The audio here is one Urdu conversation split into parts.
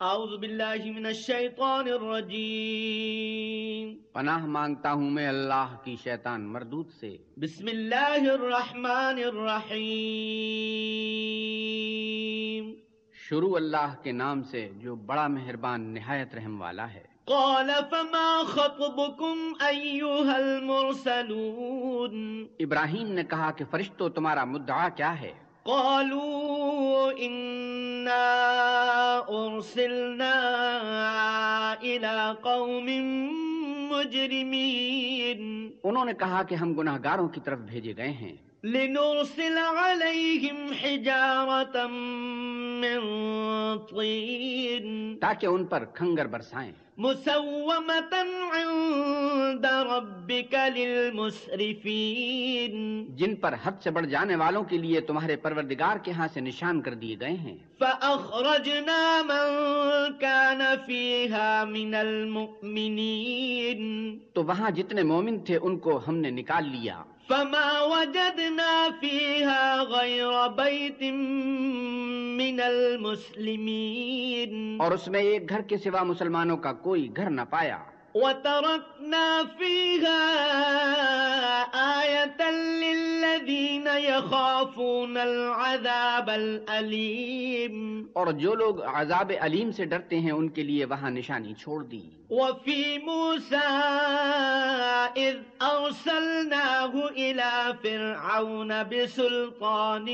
أعوذ بالله من الشيطان الرجيم پناہ مانگتا ہوں میں اللہ کی شیطان مردود سے۔ بسم الله الرحمن الرحيم شروع اللہ کے نام سے جو بڑا مہربان نہایت رحم والا ہے۔ قال فما خطبكم أيها المرسلون۔ ابراہیم نے کہا کہ فرشتو تمہارا مدعا کیا ہے؟ قالوا إنا أرسلنا إلى قوم مجرمين انہوں نے کہا کہ ہم گناہگاروں کی طرف بھیجے گئے ہیں۔ لنرسل عليهم حجارة من طين. تاکہ ان پر کھنگر برسائیں۔ مسومة عند ربك للمسرفين. جن پر حد سے بڑھ جانے والوں کے لیے تمہارے پروردگار کے ہاں سے نشان کر دیے گئے ہیں۔ فأخرجنا من كان فيها من المؤمنين. تو وہاں جتنے مومن تھے ان کو ہم نے نکال لیا۔ فما وجدنا فيها غير بيت من المسلمين. اور اس میں ایک گھر کے سوا مسلمانوں کا کوئی گھر نہ پایا۔ وتركنا فيها آية للذين يخافون العذاب الأليم. اور جو لوگ عذاب علیم سے ڈرتے ہیں ان کے لیے وہاں نشانی چھوڑ دی۔ وفي موسى إذ أرسلناه إلى فرعون بسلطان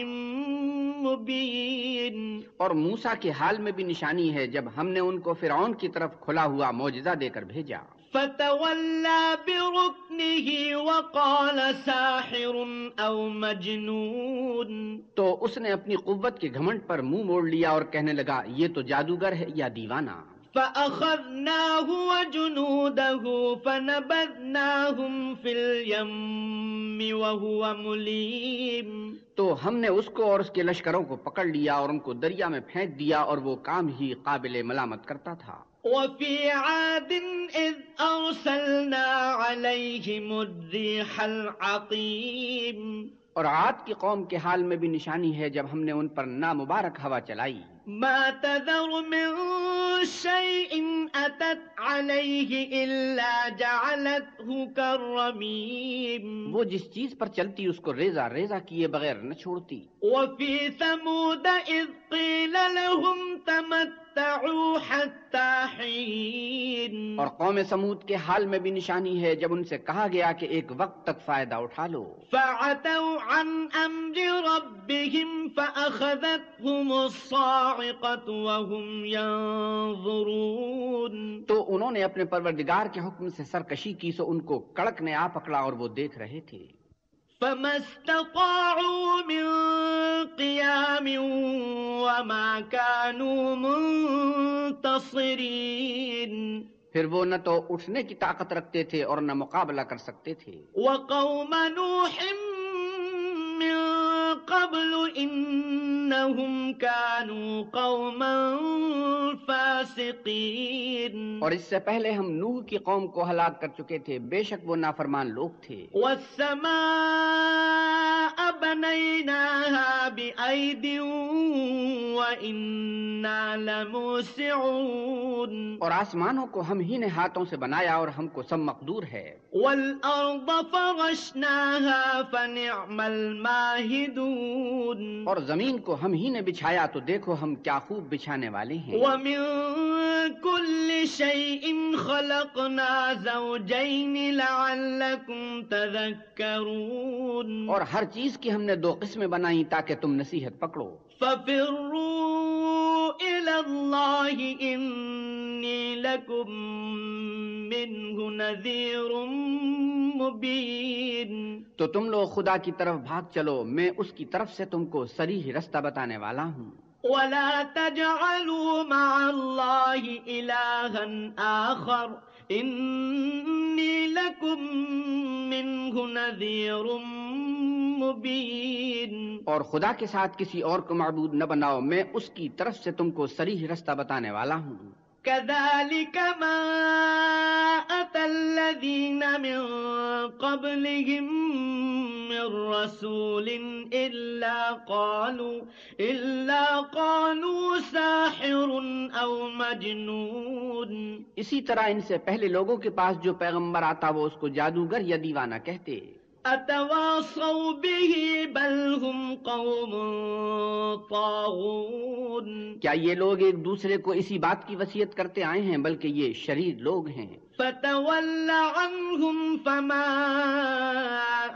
مبين. اور موسا کے حال میں بھی نشانی ہے جب ہم نے ان کو فرعون کی طرف کھلا ہوا معجزہ دے کر بھیجا۔ فتولى بركنه وقال ساحر أو مجنون. تو اس نے اپنی قوت کے گھمنڈ پر منہ موڑ لیا اور کہنے لگا یہ تو جادوگر ہے یا دیوانہ؟ فأخذناه وجنوده فنبذناهم في اليم وهو مليم. تو ہم نے اس کو اور اس کے لشکروں کو پکڑ لیا اور ان کو دریا میں پھینک دیا اور وہ کام ہی قابل ملامت کرتا تھا۔ وفي عاد إذ أرسلنا عليهم الريح العقيم. اور عاد کی قوم کے حال میں بھی نشانی ہے جب ہم نے ان پر نامبارک ہوا چلائی۔ ما تذر من شيء أتت عليه إلا جعلته كالرميم. وہ جس چیز پر چلتی اس کو ریزہ ریزہ کیے بغیر نہ چھوڑتی۔ وفي ثمود إذ قيل لهم تمتعوا حتى حين. اور قوم سمود کے حال میں بھی نشانی ہے جب ان سے کہا گیا کہ ایک وقت تک فائدہ اٹھا لو۔ فعتوا عن أمر ربهم فأخذتهم الصاعقة. وهم ينظرون. تو انہوں نے اپنے پروردگار کے حکم سے سرکشی کی سو ان کو کڑک نے آ پکڑا اور وہ دیکھ رہے تھے۔ فما استطاعوا من قيام وما كانوا منتصرين۔ پھر وہ نہ تو اٹھنے کی طاقت رکھتے تھے اور نہ مقابلہ کر سکتے تھے۔ وقوم نوح من قبل إنهم كانوا قوما فاسقين. اور اس سے پہلے ہم نوح کی قوم کو ہلاک کر چکے تھے بے شک وہ نافرمان لوگ تھے۔ والسماء بنيناها بأيد وإنا لموسعون. اور آسمانوں کو ہم ہی نے ہاتھوں سے بنایا اور ہم کو سب مقدور ہے۔ والأرض فرشناها فنعم الماهدون. اور زمین کو ہم ہی نے بچھایا تو دیکھو ہم کیا خوب بچھانے والے ہیں۔ ومن كل شيء خلقنا زوجين لعلكم تذكرون اور ہر چیز کی ہم نے دو قسمیں بنائی تاکہ تم نصیحت پکڑو۔ ففروا إلى الله إني لكم منه نذير مبين. تو تم لوگ خدا کی طرف بھاگ چلو میں اس کی طرف سے تم کو سریح رستہ بتانے والا ہوں۔ ولا تجعلوا مع الله إلها آخر۔ إني لكم منه نذير مبين۔ اور خدا کے ساتھ کسی اور کو معبود نہ بناؤ میں اس کی طرف سے تم کو سریح رستہ بتانے والا ہوں۔ كذلك ما أتى الذين من قبلهم من رسول إلا قالوا إلا قالوا ساحر أو مجنون اسی طرح ان سے پہلے لوگوں کے پاس جو پیغمبر آتا وہ اس کو جادوگر یا دیوانہ کہتے۔ اتواصوا به بل هم قوم طاغون کیا یہ لوگ ایک دوسرے کو اسی بات کی وصیت کرتے آئے ہیں بلکہ یہ شریر لوگ ہیں؟ فتول عنهم فما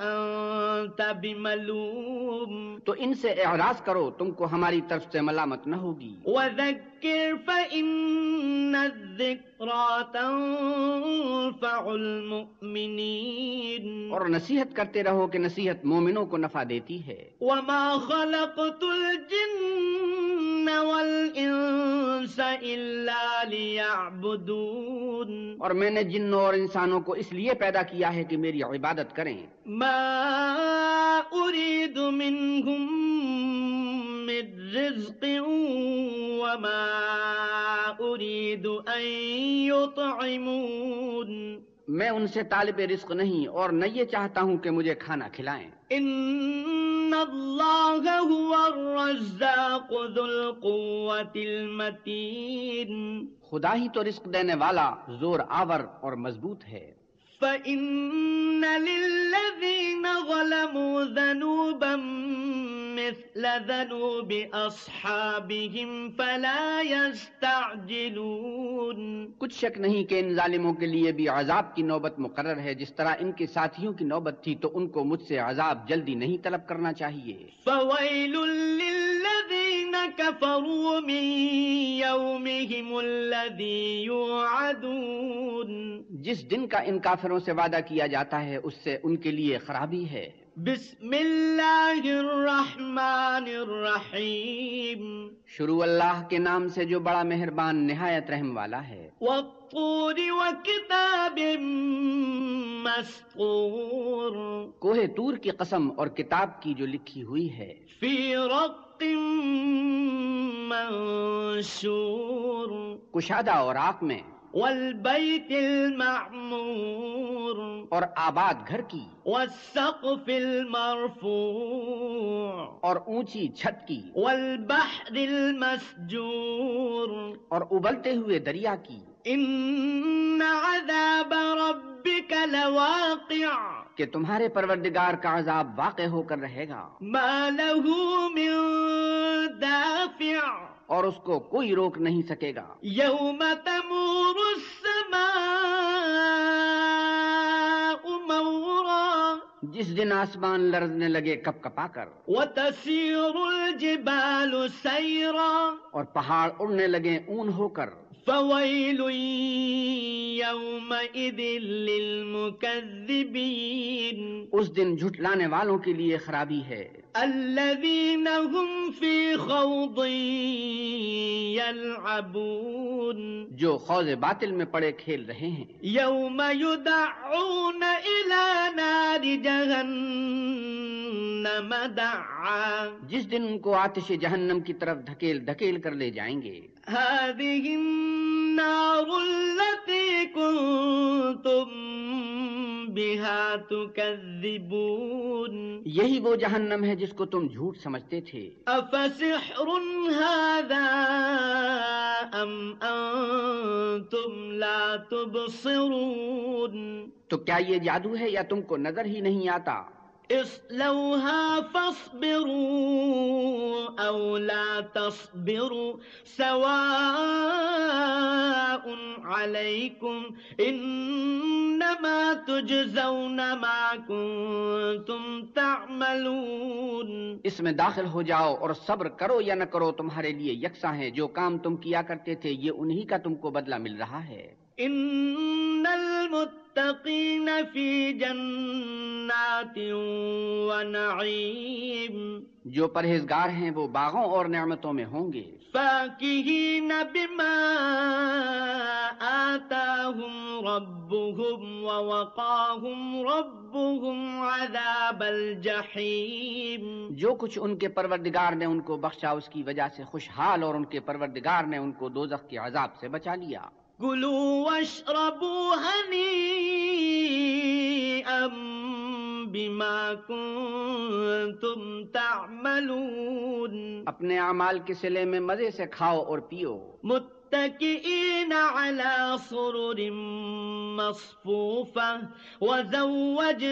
أنت بملوم. تو ان سے اعراض کرو تم کو ہماری طرف سے ملامت نہ ہوگی۔ وذكر فإن الذكرى تنفع المؤمنين. اور نصیحت کرتے رہو کہ نصیحت مومنوں کو نفع دیتی ہے۔ وما خلقت الجن والإنس إلا ليعبدون. اور میں میں نے جنوں اور انسانوں کو اس لیے پیدا کیا ہے کہ میری عبادت کریں۔ ما اريد منهم من رزق وما اريد ان يطعمون۔ میں ان سے طالب رزق نہیں اور نہ یہ چاہتا ہوں کہ مجھے کھانا کھلائیں۔ إن الله هو الرزاق ذو القوة المتين خدا ہی تو رزق دینے والا زور آور اور مضبوط ہے۔ فإن للذين ظلموا ذنوبا مثل ذنوب أصحابهم فلا يستعجلون۔ کچھ شک نہیں کہ ان ظالموں کے لیے بھی عذاب کی نوبت مقرر ہے۔ جس طرح ان کے ساتھیوں کی نوبت تھی تو ان کو مجھ سے عذاب جلدی نہیں طلب کرنا چاہیے۔ فويل للذين كفروا من يومهم الذي يوعدون۔ جس دن کا ان کافروں سے وعدہ کیا جاتا ہے اس سے ان کے لیے خرابی ہے۔ بسم الله الرحمن الرحيم شروع اللہ کے نام سے جو بڑا مہربان نہایت رحم والا ہے۔ والطور وكتاب مسطور. کوہ تور کی قسم اور کتاب کی جو لکھی ہوئی ہے۔ في رق منشور. کشادہ اور آنکھ میں۔ والبيت المعمور. اور آباد گھر کی والسقف المرفوع. اور اونچی چھت کی والبحر المسجور. اور ابلتے ہوئے دریا کی إن عذاب ربك لواقع. کہ تمہارے پروردگار کا عذاب واقع ہو کر رہے گا۔ ما له من دافع. اور اس کو کوئی روک نہیں سکے گا۔ يوم تمور السماء مورا۔ جس دن آسمان لرزنے لگے کپ کپا کر۔ وتسير الجبال سيرا۔ اور پہاڑ اڑنے لگے اون ہو کر۔ فويل يومئذ للمكذبين۔ اس دن جھٹلانے والوں کے لیے خرابی ہے۔ الذين هم في خوض يلعبون. جو خوض باطل میں پڑے کھیل رہے ہیں. يوم يدعون إلى نار جهنم دعا. جس دن ان کو آتش جہنم کی طرف دھکیل دھکیل کر لے جائیں گے. هذه النار التي كنتم بها تكذبون یہی وہ جہنم ہے جس کو تم جھوٹ سمجھتے تھے۔ أفسحر هذا أم أنتم لا تبصرون تو کیا یہ جادو ہے یا تم کو نظر ہی نہیں آتا؟ اصلوها فاصبروا أو لا تصبروا سواء عليكم إنما تجزون ما كنتم تعملون اس میں داخل ہو جاؤ اور صبر کرو یا نہ کرو تمہارے لیے یکساں ہے جو کام تم کیا کرتے تھے یہ انہی کا تم کو بدلہ مل رہا ہے إن المتقين في جنات ونعيم جو پرہیزگار ہیں وہ باغوں اور نعمتوں میں ہوں گے۔ فاكهين بما آتاهم ربهم ووقاهم ربهم عذاب الجحيم جو کچھ ان کے پروردگار نے ان کو بخشا اس کی وجہ سے خوشحال اور ان کے پروردگار نے ان کو دوزخ کے عذاب سے بچا لیا۔ كلوا واشربوا هنيئا بما كنتم تعملون. اپنے اعمال کے سلے میں مزے سے کھاؤ اور پیو متكئين على سرر مصفوفة وزوجناهم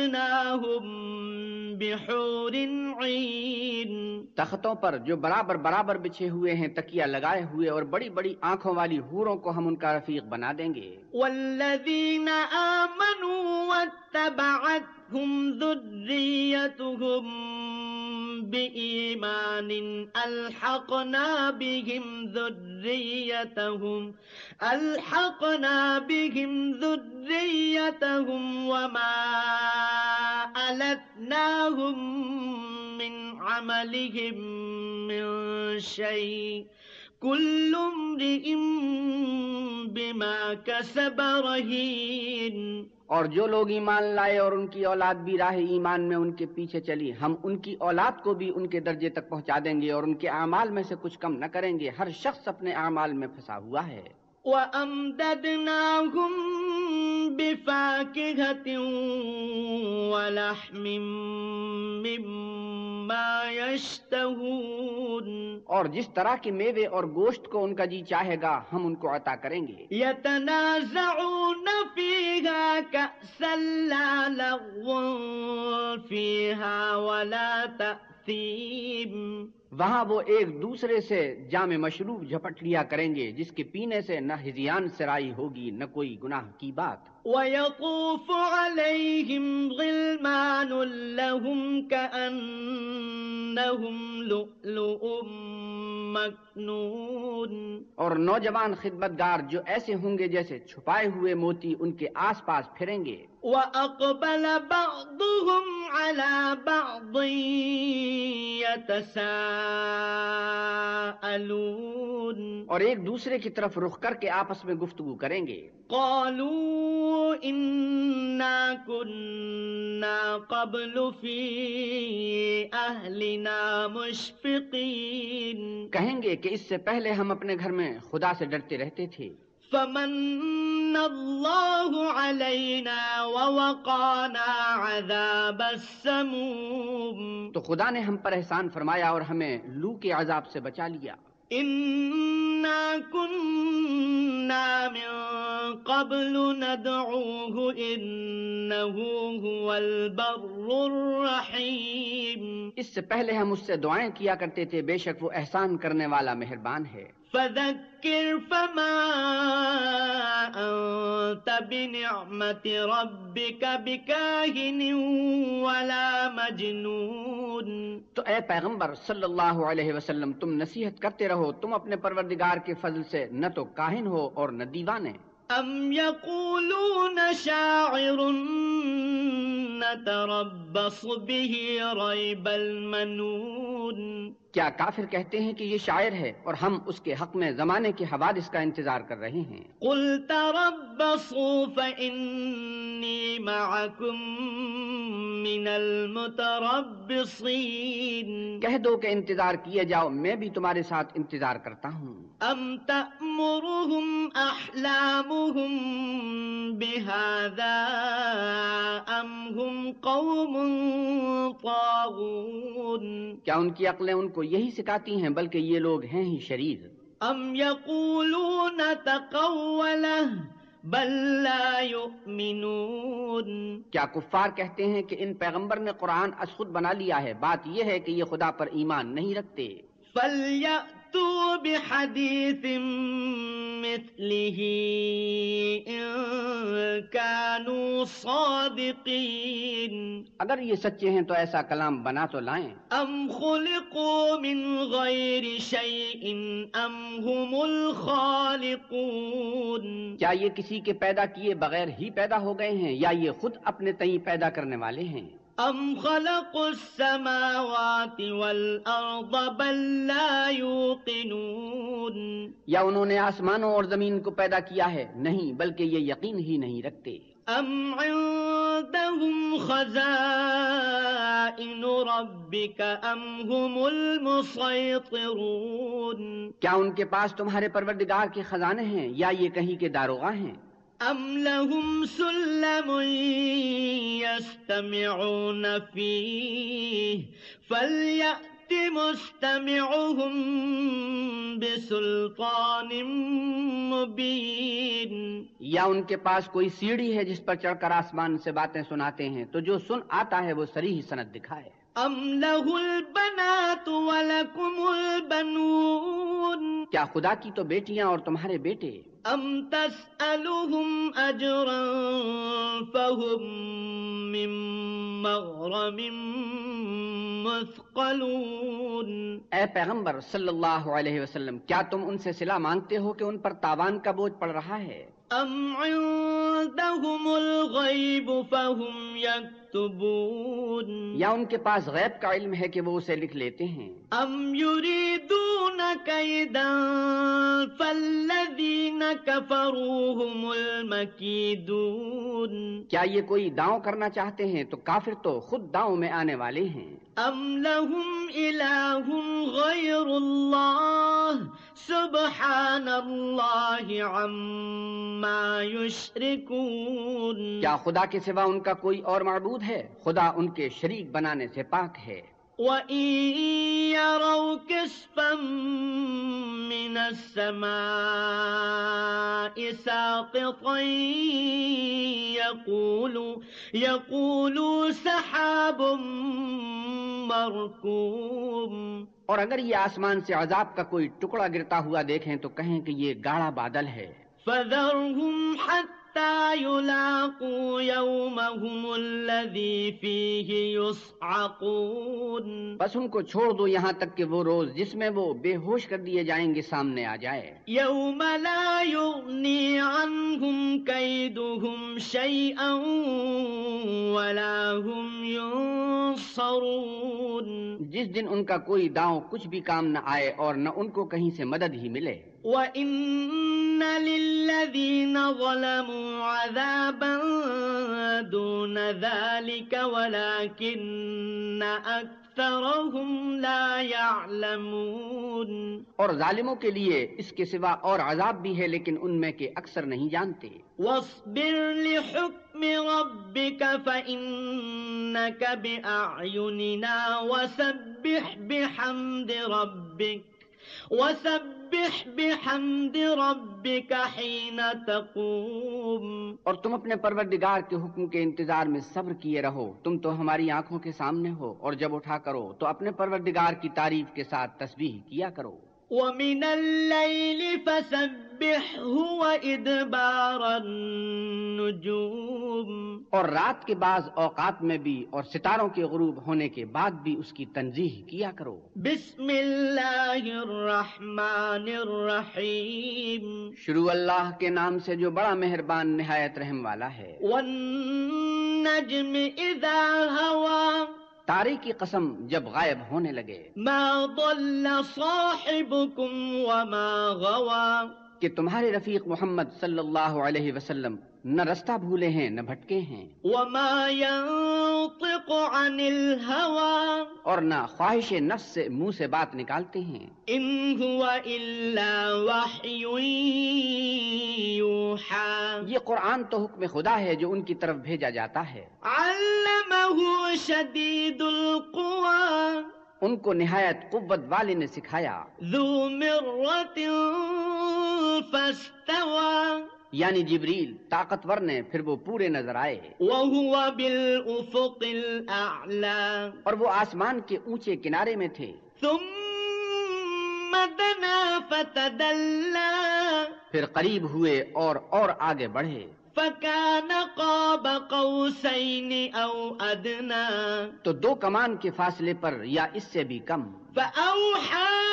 بحور عين تختوں پر جو برابر برابر بچھے ہوئے ہیں تکیا لگائے ہوئے اور بڑی بڑی آنکھوں والی حوروں کو ہم ان کا رفیق بنا دیں گے۔ والذين آمنوا واتبعتهم ذريتهم بإيمان ألحقنا بهم ذريتهم ألحقنا بهم ذريتهم وما ألتناهم من عملهم من شيء. امرئ بما كسب رهين۔ اور جو لوگ ایمان لائے اور ان کی اولاد بھی راہ ایمان میں ان کے پیچھے چلی ہم ان کی اولاد کو بھی ان کے درجے تک پہنچا دیں گے اور ان کے اعمال میں سے کچھ کم نہ کریں گے۔ ہر شخص اپنے اعمال میں پھنسا ہوا ہے۔ وَأَمْدَدْنَاهُمْ بِفَاكِهَةٍ وَلَحْمٍ مِّمَّا يَشْتَهُونَ. اور جس طرح کے میوے اور گوشت کو ان کا جی چاہے گا ہم ان کو عطا کریں گے۔ يتنازعون فيها كأسا لا لغو فيها ولا تأثيم. وہاں وہ ایک دوسرے سے جام مشروب جھپٹ لیا کریں گے جس کے پینے سے نہ ہزیان سرائی ہوگی نہ کوئی گناہ کی بات۔ ويطوف عليهم غلمان لهم كأنهم لؤلؤ مكنون۔ اور نوجوان خدمتگار جو ایسے ہوں گے جیسے چھپائے ہوئے موتی ان کے آس پاس پھریں گے۔ وأقبل بعضهم على بعض يتساءلون۔ اور ایک دوسرے کی طرف رخ کر کے آپس میں گفتگو کریں گے۔ قالوا إنا كنا قبل في أهلنا مشفقين. کہیں گے کہ اس سے پہلے ہم اپنے گھر میں خدا سے ڈرتے رہتے تھے۔ فمن الله علينا ووقانا عذاب السموم. تو خدا نے ہم پر احسان فرمایا اور ہمیں لو کے عذاب سے بچا لیا۔ إنا كنا من قبل ندعوه إنه هو البر الرحيم۔ اس سے پہلے ہم اس سے دعائیں کیا کرتے تھے بے شک وہ احسان کرنے والا مہربان ہے۔ فذكر فما أنت بنعمة ربك بكاهن ولا مجنون. تو اے پیغمبر صلی اللہ علیہ وسلم، تم نصیحت کرتے رہو، تم اپنے پروردگار کے فضل سے نہ تو کاہن ہو اور نہ دیوانے۔ أم يقولون شاعر نتربص به ريب المنون کیا کافر کہتے ہیں کہ یہ شاعر ہے اور ہم اس کے حق میں زمانے کے حوادث کا انتظار کر رہے ہیں؟ قل تربصوا فإني معكم من المتربصين کہہ دو کہ انتظار کیے جاؤ میں بھی تمہارے ساتھ انتظار کرتا ہوں۔ أم تأمرهم أحلامهم بهذا أم هم قوم طاغون کیا ان کی عقلیں ان کو یہی سکھاتی ہیں بلکہ یہ لوگ ہیں ہی شریر؟ أم يقولون تقوله بل لا يؤمنون کیا کفار کہتے ہیں کہ ان پیغمبر نے قرآن از خود بنا لیا ہے؟ بات یہ ہے کہ یہ خدا پر ایمان نہیں رکھتے۔ فليأتوا بحديث مثله إن كانوا صادقين اگر یہ سچے ہیں تو ایسا کلام بنا تو لائیں۔ أم خلقوا من غير شيء أم هم الخالقون کیا یہ کسی کے پیدا کیے بغیر ہی پیدا ہو گئے ہیں یا یہ خود اپنے تئیں پیدا کرنے والے ہیں؟ أم خلقوا السماوات والأرض بل لا يوقنون یا انہوں نے آسمانوں اور زمین کو پیدا کیا ہے نہیں بلکہ یہ یقین ہی نہیں رکھتے۔ أم عندهم خزائن ربك أم هم المسيطرون کیا ان کے پاس تمہارے پروردگار کے خزانے ہیں یا یہ کہیں کے داروغہ ہیں؟ أم لهم سلم يستمعون فيه فليأت مستمعهم بسلطان مبين یا ان کے پاس کوئی سیڑھی ہے جس پر چڑھ کر آسمان سے باتیں سناتے ہیں تو جو سن آتا ہے وہ سریح سند دکھائے۔ أم له البنات ولكم البنون کیا خدا کی تو بیٹیاں اور تمہارے بیٹے؟ أم تسألهم أجرا فهم من مغرم مثقلون اے پیغمبر صلی اللہ علیہ وسلم کیا تم ان سے صلہ مانگتے ہو کہ ان پر تاوان کا بوجھ پڑ رہا ہے؟ أم عندهم الغيب فهم يكتبون یا ان کے پاس غیب کا علم ہے کہ وہ اسے لکھ لیتے ہیں؟ أم يريدون كيدا فالذين كفروا هم المكيدون کیا یہ کوئی داؤں کرنا چاہتے ہیں تو کافر تو خود داؤں میں آنے والے ہیں۔ أم لهم إله غير الله سبحان الله عما يشركون کیا خدا کے سوا ان کا کوئی اور معبود ہے؟ خدا ان کے شریک بنانے سے پاک ہے۔ وَإِن يَرَوْا كِسْفًا مِّنَ السَّمَاءِ سَاقِطًا يَقُولُوا يَقُولُوا سَحَابٌ مَّرْكُومٌ۔ اور اگر یہ آسمان سے عذاب کا کوئی ٹکڑا گرتا ہوا دیکھیں تو کہیں کہ یہ گاڑا بادل ہے۔ فَذَرْهُمْ حَتَّى يُلَاقُوا يَوْمَهُمُ الَّذِي فِيهِ يُصْعَقُونَ بس ان کو چھوڑ دو یہاں تک کہ وہ روز جس میں وہ بے ہوش کر دیے جائیں گے سامنے آ جائے۔ يوم لا يغني عنهم كيدهم شيئا ولا هم ينصرون جس دن ان کا کوئی داؤں کچھ بھی کام نہ آئے اور نہ ان کو کہیں سے مدد ہی ملے۔ وَإِنَّ لِلَّذِينَ ظَلَمُوا عَذَابًا دُونَ ذَلِكَ وَلَكِنَّ أَكْثَرَهُمْ لَا يَعْلَمُونَ اور ظالموں کے لیے اس کے سوا اور عذاب بھی ہے لیکن ان میں کے اکثر نہیں جانتے۔ واصبر لحكم ربك فإنك بأعيننا وسبح بحمد ربك وسبح بحمد ربك حين تقوم۔ اور تم اپنے پروردگار کے حکم کے انتظار میں صبر کیے رہو۔ تم تو ہماری آنکھوں کے سامنے ہو اور جب اٹھا کرو تو اپنے پروردگار کی تعریف کے ساتھ تسبیح کیا کرو۔ ومن الليل فسبحه وإدبار النجوم اور رات کے بعض اوقات میں بھی اور ستاروں کے غروب ہونے کے بعد بھی اس کی تنظیح کیا کرو۔ بسم الله الرحمن الرحيم شروع اللہ کے نام سے جو بڑا مہربان نہایت رحم والا ہے۔ والنجم إذا هوى تارے کی قسم جب غائب ہونے لگے۔ ما ضل صاحبكم وما غوى کہ تمہارے رفیق محمد صلی اللہ علیہ وسلم نہ رستہ بھولے ہیں نہ بھٹکے ہیں۔ وما ينطق عن الهوى۔ اور نہ خواہش نفس سے منہ سے بات نکالتے ہیں۔ إن هو إلا وحي يوحى۔ یہ قرآن تو حکم خدا ہے جو ان کی طرف بھیجا جاتا ہے۔ علمه شديد القوى۔ ان کو نہایت قوت والے نے سکھایا۔ ذو مرة فاستوى۔ یعنی جبریل طاقتور نے پھر وہ پورے نظر آئے وهو بالأفق الأعلى۔ اور وہ آسمان کے اونچے کنارے میں تھے۔ ثم دنا فتدلى پھر قریب ہوئے اور اور آگے بڑھے۔ فكان قاب قوسين أو أدنى۔ تو دو کمان کے فاصلے پر یا اس سے بھی کم۔ فأوحى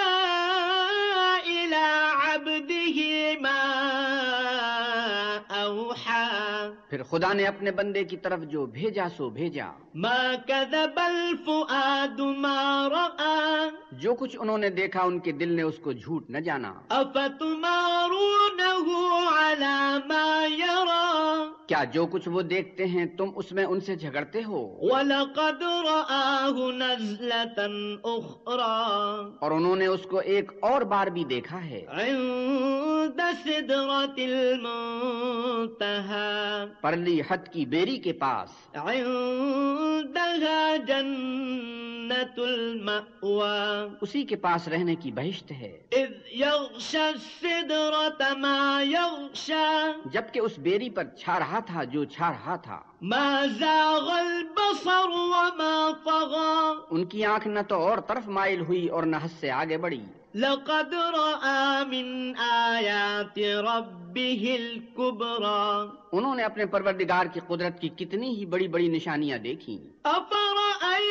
إلى عبده پھر خدا نے اپنے بندے کی طرف جو بھیجا سو بھیجا۔ ما كذب الفؤاد ما رأى۔ جو کچھ انہوں نے دیکھا ان کے دل نے اس کو جھوٹ نہ جانا۔ يرى کیا جو کچھ وہ دیکھتے ہیں تم اس میں ان سے جھگڑتے ہو؟ ولقد رآه نزلة أخرى. اور انہوں نے اس کو ایک اور بار بھی دیکھا ہے۔ عند سدرة المنتهى. پرلی حد کی بیری کے پاس۔ عندها جنة المأوى اسی کے پاس رہنے کی بہشت ہے۔ إذ يغشى السدرة ما يغشى جبکہ اس بیری پر چھا رہا تھا جو چھا رہا تھا۔ ما زاغ البصر وما طغى. ان کی آنکھ نہ تو اور طرف مائل ہوئی اور نہ حد سے آگے بڑھی۔ لقد رأى من آيات ربه الكبرى. انہوں نے اپنے پروردگار کی قدرت کی کتنی ہی بڑی بڑی نشانیاں دیکھی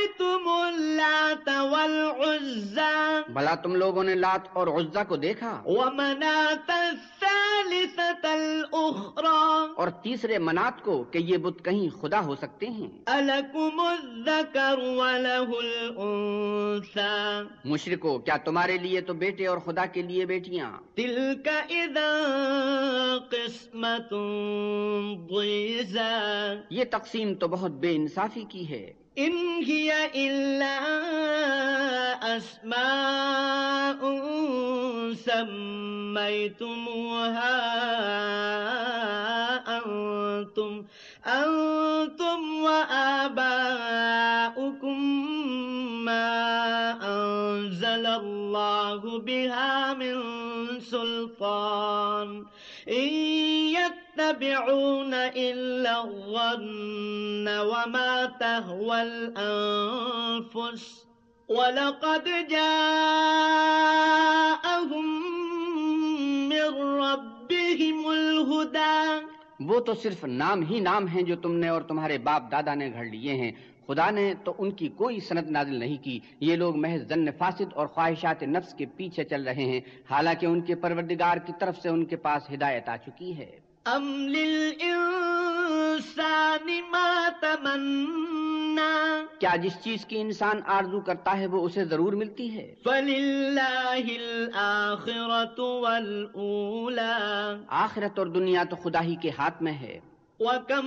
اللات والعزى. بھلا تم لوگوں نے لات اور عزا کو دیکھا؟ ومناة الثالثة الأخرى. اور تیسرے منات کو کہ یہ بت کہیں خدا ہو سکتے ہیں؟ ألكم الذكر وله الأنثى. مشرکو کیا تمہارے لیے تو بیٹے اور خدا کے لیے بیٹیاں؟ تلك إذا قسمة ضيزى. یہ تقسیم تو بہت بے انصافی کی ہے۔ إن هي إلا أسماء سميتموها أنتم أنتم وآباؤكم ما أنزل الله بها من سلطان. إن يتبعون إلا الظن وما تهوى الأنفس ولقد جاءهم من ربهم الهدى وہ تو صرف نام ہی نام ہیں جو تم نے اور تمہارے باپ دادا نے گھڑ لیے ہیں۔ خدا نے تو ان کی کوئی سند نازل نہیں کی۔ یہ لوگ محض زن فاسد اور خواہشات نفس کے پیچھے چل رہے ہیں۔ حالانکہ ان کے پروردگار کی طرف سے ان کے پاس ہدایت آ چکی ہے۔ أم للإنسان ما تمنى کیا جس چیز کی انسان آرزو کرتا ہے وہ اسے ضرور ملتی ہے؟ فلله الآخرة والأولى آخرت اور دنیا تو خدا ہی کے ہاتھ میں ہے۔ وكم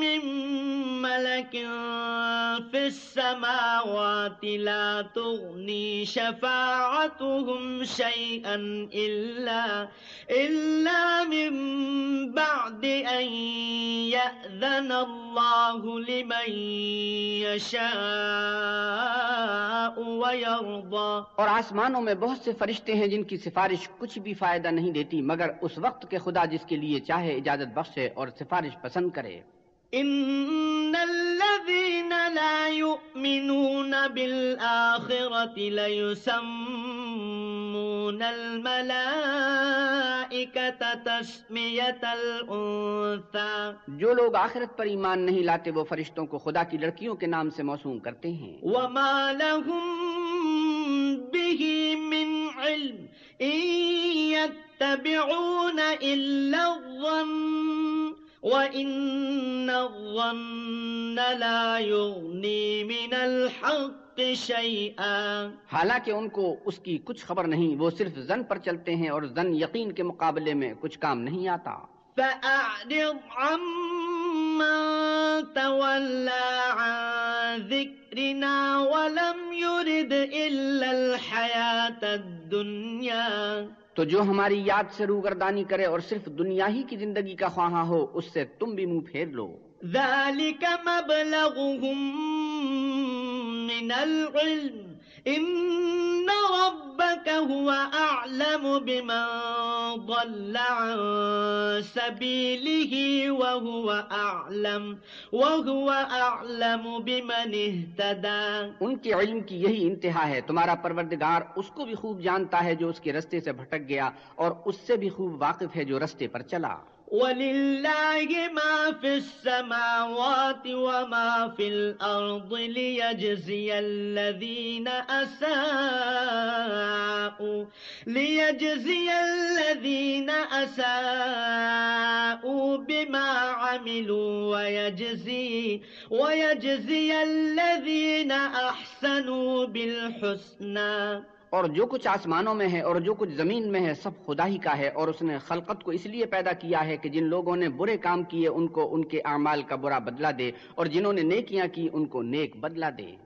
من ملك في السماوات لا تغني شفاعتهم شيئا إلا, إلا من بعد أن يأذن الله لمن يشاء ويرضى اور آسمانوں میں بہت سے فرشتے ہیں جن کی سفارش کچھ بھی فائدہ نہیں دیتی مگر اس وقت کے خدا جس کے لیے چاہے اجازت بخشے اور سفارش پسند کرے۔ إن الذين لا يؤمنون بالآخرة ليسمون الملائكة تسمية الأنثى جو لوگ آخرت پر ایمان نہیں لاتے وہ فرشتوں کو خدا کی لڑکیوں کے نام سے موسوم کرتے ہیں۔ وما لهم به من علم إن يتبعون إلا الظن وإن الظن لا يغني من الحق شيئا۔ حالانکہ ان کو اس کی کچھ خبر نہیں وہ صرف زن پر چلتے ہیں اور زن یقین کے مقابلے میں کچھ کام نہیں آتا۔ فأعرض عمن تولى عن ذكرنا ولم يرد إلا الحياة الدنيا۔ تو جو ہماری یاد سے روگردانی کرے اور صرف دنیا ہی کی زندگی کا خواہاں ہو، اس سے تم بھی منہ پھیر لو۔ ذلك مبلغهم من العلم۔ إن ربك هو أعلم بمن ضل عن سبيله وهو أعلم وهو أعلم بمن اهتدى۔ ان کے علم کی یہی انتہا ہے، تمہارا پروردگار اس کو بھی خوب جانتا ہے جو اس کے رستے سے بھٹک گیا اور اس سے بھی خوب واقف ہے جو رستے پر چلا۔ ولله ما في السماوات وما في الأرض ليجزي الذين أساءوا ليجزي الذين أساءوا بما عملوا ويجزي ويجزي الذين أحسنوا بالحسنى. اور جو کچھ آسمانوں میں ہے اور جو کچھ زمین میں ہے، سب خدا ہی کا ہے اور اس نے خلقت کو اس لیے پیدا کیا ہے کہ جن لوگوں نے برے کام کیے، ان کو ان کے اعمال کا برا بدلہ دے اور جنہوں نے نیکیاں کی، ان کو نیک بدلہ دے۔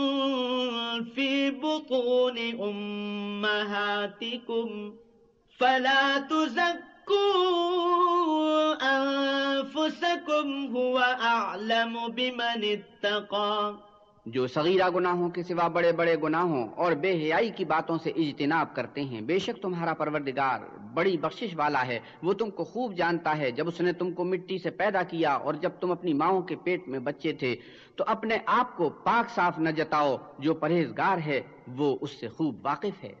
في بطون أمهاتكم فلا تزكوا أنفسكم هو أعلم بمن اتقى. جو صغیرہ گناہوں کے سوا بڑے بڑے گناہوں اور بے حیائی کی باتوں سے اجتناب کرتے ہیں بے شک تمہارا پروردگار بڑی بخشش والا ہے۔ وہ تم کو خوب جانتا ہے۔ جب اس نے تم کو مٹی سے پیدا کیا اور جب تم اپنی ماؤں کے پیٹ میں بچے تھے تو اپنے آپ کو پاک صاف نہ جتاؤ۔ جو پرہیزگار ہے وہ اس سے خوب واقف ہے۔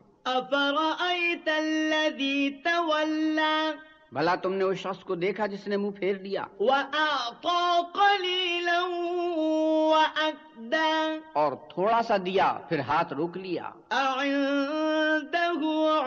بھلا تم نے اس شخص کو دیکھا جس نے منہ پھیر لیا؟ وأعطى قليلا اور تھوڑا سا دیا پھر ہاتھ روک لیا۔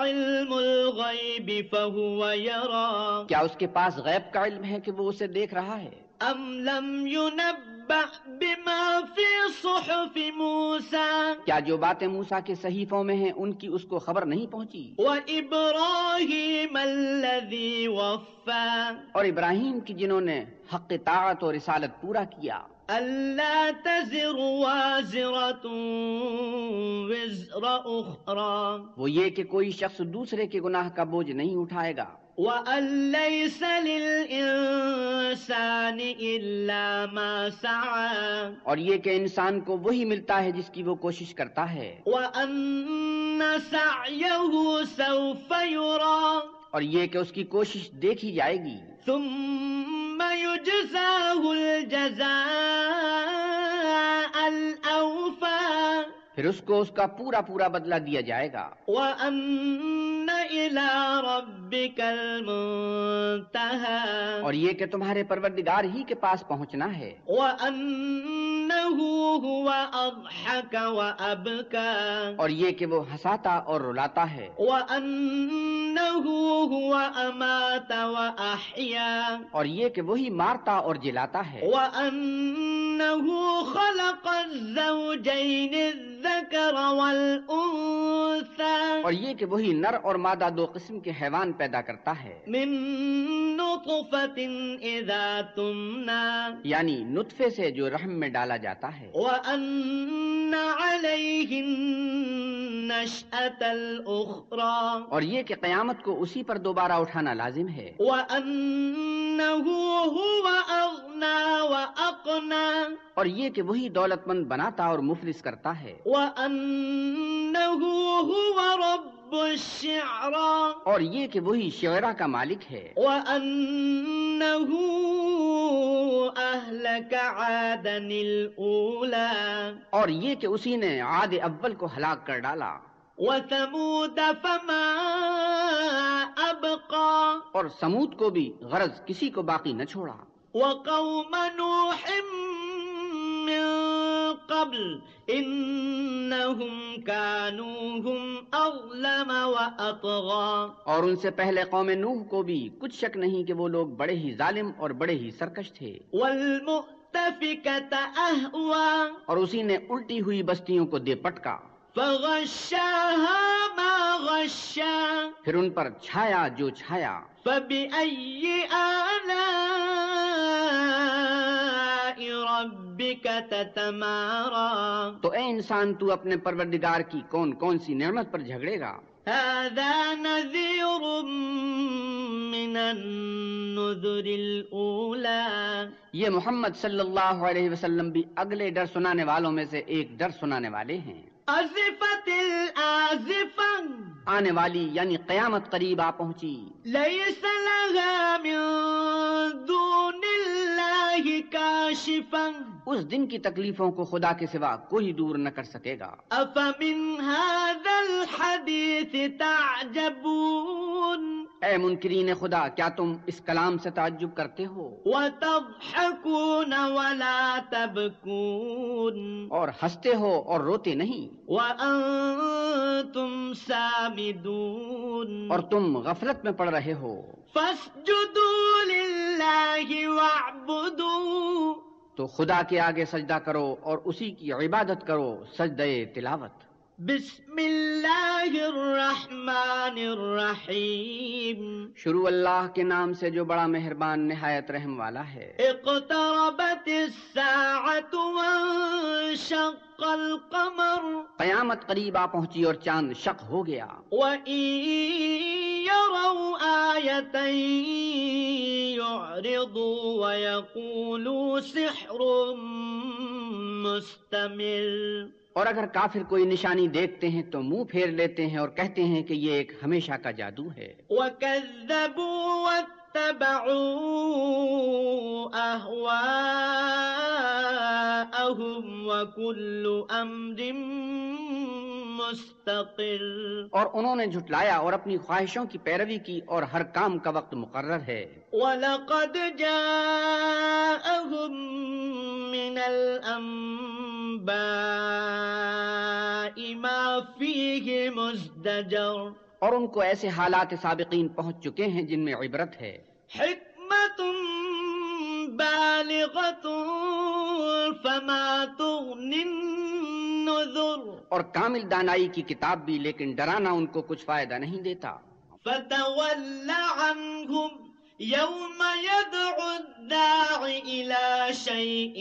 علم الغيب فهو يرى. کیا اس کے پاس غیب کا علم ہے کہ وہ اسے دیکھ رہا ہے؟ أم لم ينبأ بما في صحف موسى؟ کیا جو باتیں موسا کے صحیفوں میں ہیں ان کی اس کو خبر نہیں پہنچی؟ وإبراهيم الذي وفى. اور ابراہیم کی جنہوں نے حق طاعت اور رسالت پورا کیا۔ ألا تزر وازرة وزر أخرى. وہ یہ کہ کوئی شخص دوسرے کے گناہ کا بوجھ نہیں اٹھائے گا۔ وأن ليس للإنسان إلا ما سعى. اور یہ کہ انسان کو وہی ملتا ہے جس کی وہ کوشش کرتا ہے۔ وأن سعيه سوف يرى. اور یہ کہ اس کی کوشش دیکھی جائے گی۔ ثم يجزاه الجزاء. پھر اس کو اس کا پورا پورا بدلہ دیا جائے گا۔ وأن إلى ربك المنتهى۔ اور یہ کہ تمہارے پروردگار ہی کے پاس پہنچنا ہے۔ وأنه هو أضحك وأبكى۔ اور یہ کہ وہ ہنساتا اور رلاتا ہے۔ وأنه هو أمات وأحيا۔ اور یہ کہ وہی مارتا اور جلاتا ہے۔ وأنه خلق الزوجين الذكر والأنثى اور یہ کہ وہی نر اور مادہ دو قسم کے حیوان پیدا کرتا ہے۔ من نطفة یعنی نطفے سے جو رحم میں ڈالا جاتا ہے۔ اور یہ کہ قیامت کو اسی پر دوبارہ اٹھانا لازم ہے۔ وأنه هو أغنى وأقنى. اور یہ کہ وہی دولت مند بناتا اور مفلس کرتا ہے۔ وأنه هو رب الشعرى اور یہ کہ وہی شعرا کا مالک ہے۔ وأنه أهلك عادا الأولى اور یہ کہ اسی نے عاد اول کو ہلاک کر ڈالا۔ وثمود فما أبقى اور سمود کو بھی غرض کسی کو باقی نہ چھوڑا۔ وقوم نوح من قبل إنهم كانوا هم أظلم وأطغى. اور ان سے پہلے قوم نوح کو بھی کچھ شک نہیں کہ وہ لوگ بڑے ہی ظالم اور بڑے ہی سرکش تھے۔ والمؤتفكة أهوى. اور اسی نے الٹی ہوئی بستیوں کو دے پٹکا۔ فغشاها ما غشا. پھر ان پر چھایا جو چھایا۔ فبأي آلاء ربك تتمارى تو اے انسان تو اپنے پروردگار کی کون کون سی نعمت پر جھگڑے گا؟ هذا نذير من النذر الأولى. یہ محمد صلی اللہ علیہ وسلم بھی اگلے ڈر سنانے والوں میں سے ایک ڈر سنانے والے ہیں۔ الآزفة. آنے والی یعنی قیامت قریب آ پہنچی۔ ليس لها من كاشفة اس دن کی تکلیفوں کو خدا کے سوا کوئی دور نہ کر سکے گا۔ أفمن هذا الحديث تعجبون اے منکرین خدا کیا تم اس کلام سے تعجب کرتے ہو؟ وتضحكون ولا تبكون اور ہنستے ہو اور روتے نہیں۔ وأنتم سامدون اور تم غفلت میں پڑ رہے ہو۔ فاسجدوا لله واعبدوا تو خدا کے آگے سجدہ کرو اور اسی کی عبادت کرو سجدے تلاوت۔ بسم الله الرحمن الرحيم شروع اللہ کے نام سے جو بڑا مہربان نہایت رحم والا ہے۔ اقتربت الساعة وانشق القمر۔ قیامت قریب آ پہنچی اور چاند شق ہو گیا۔ وإن يروا آية يعرضوا ويقولوا سحر مستمر۔ اور اگر کافر کوئی نشانی دیکھتے ہیں تو منہ پھیر لیتے ہیں اور کہتے ہیں کہ یہ ایک ہمیشہ کا جادو ہے۔ وَكَذَّبُوا وَاتَّبَعُوا أَهْوَاءَهُمْ وَكُلُّ أَمْرٍ مستقر۔ اور انہوں نے جھٹلایا اور اپنی خواہشوں کی پیروی کی اور ہر کام کا وقت مقرر ہے۔ ولقد جاءهم من الأنباء ما فيه مزدجر۔ اور ان کو ایسے حالات سابقین پہنچ چکے ہیں جن میں عبرت ہے۔ حكمة بالغة فما تغني النذر اور کامل دانائی کی کتاب بھی لیکن ڈرانا ان کو کچھ فائدہ نہیں دیتا۔ فتول عنهم يوم يدعو الداع إلى شيء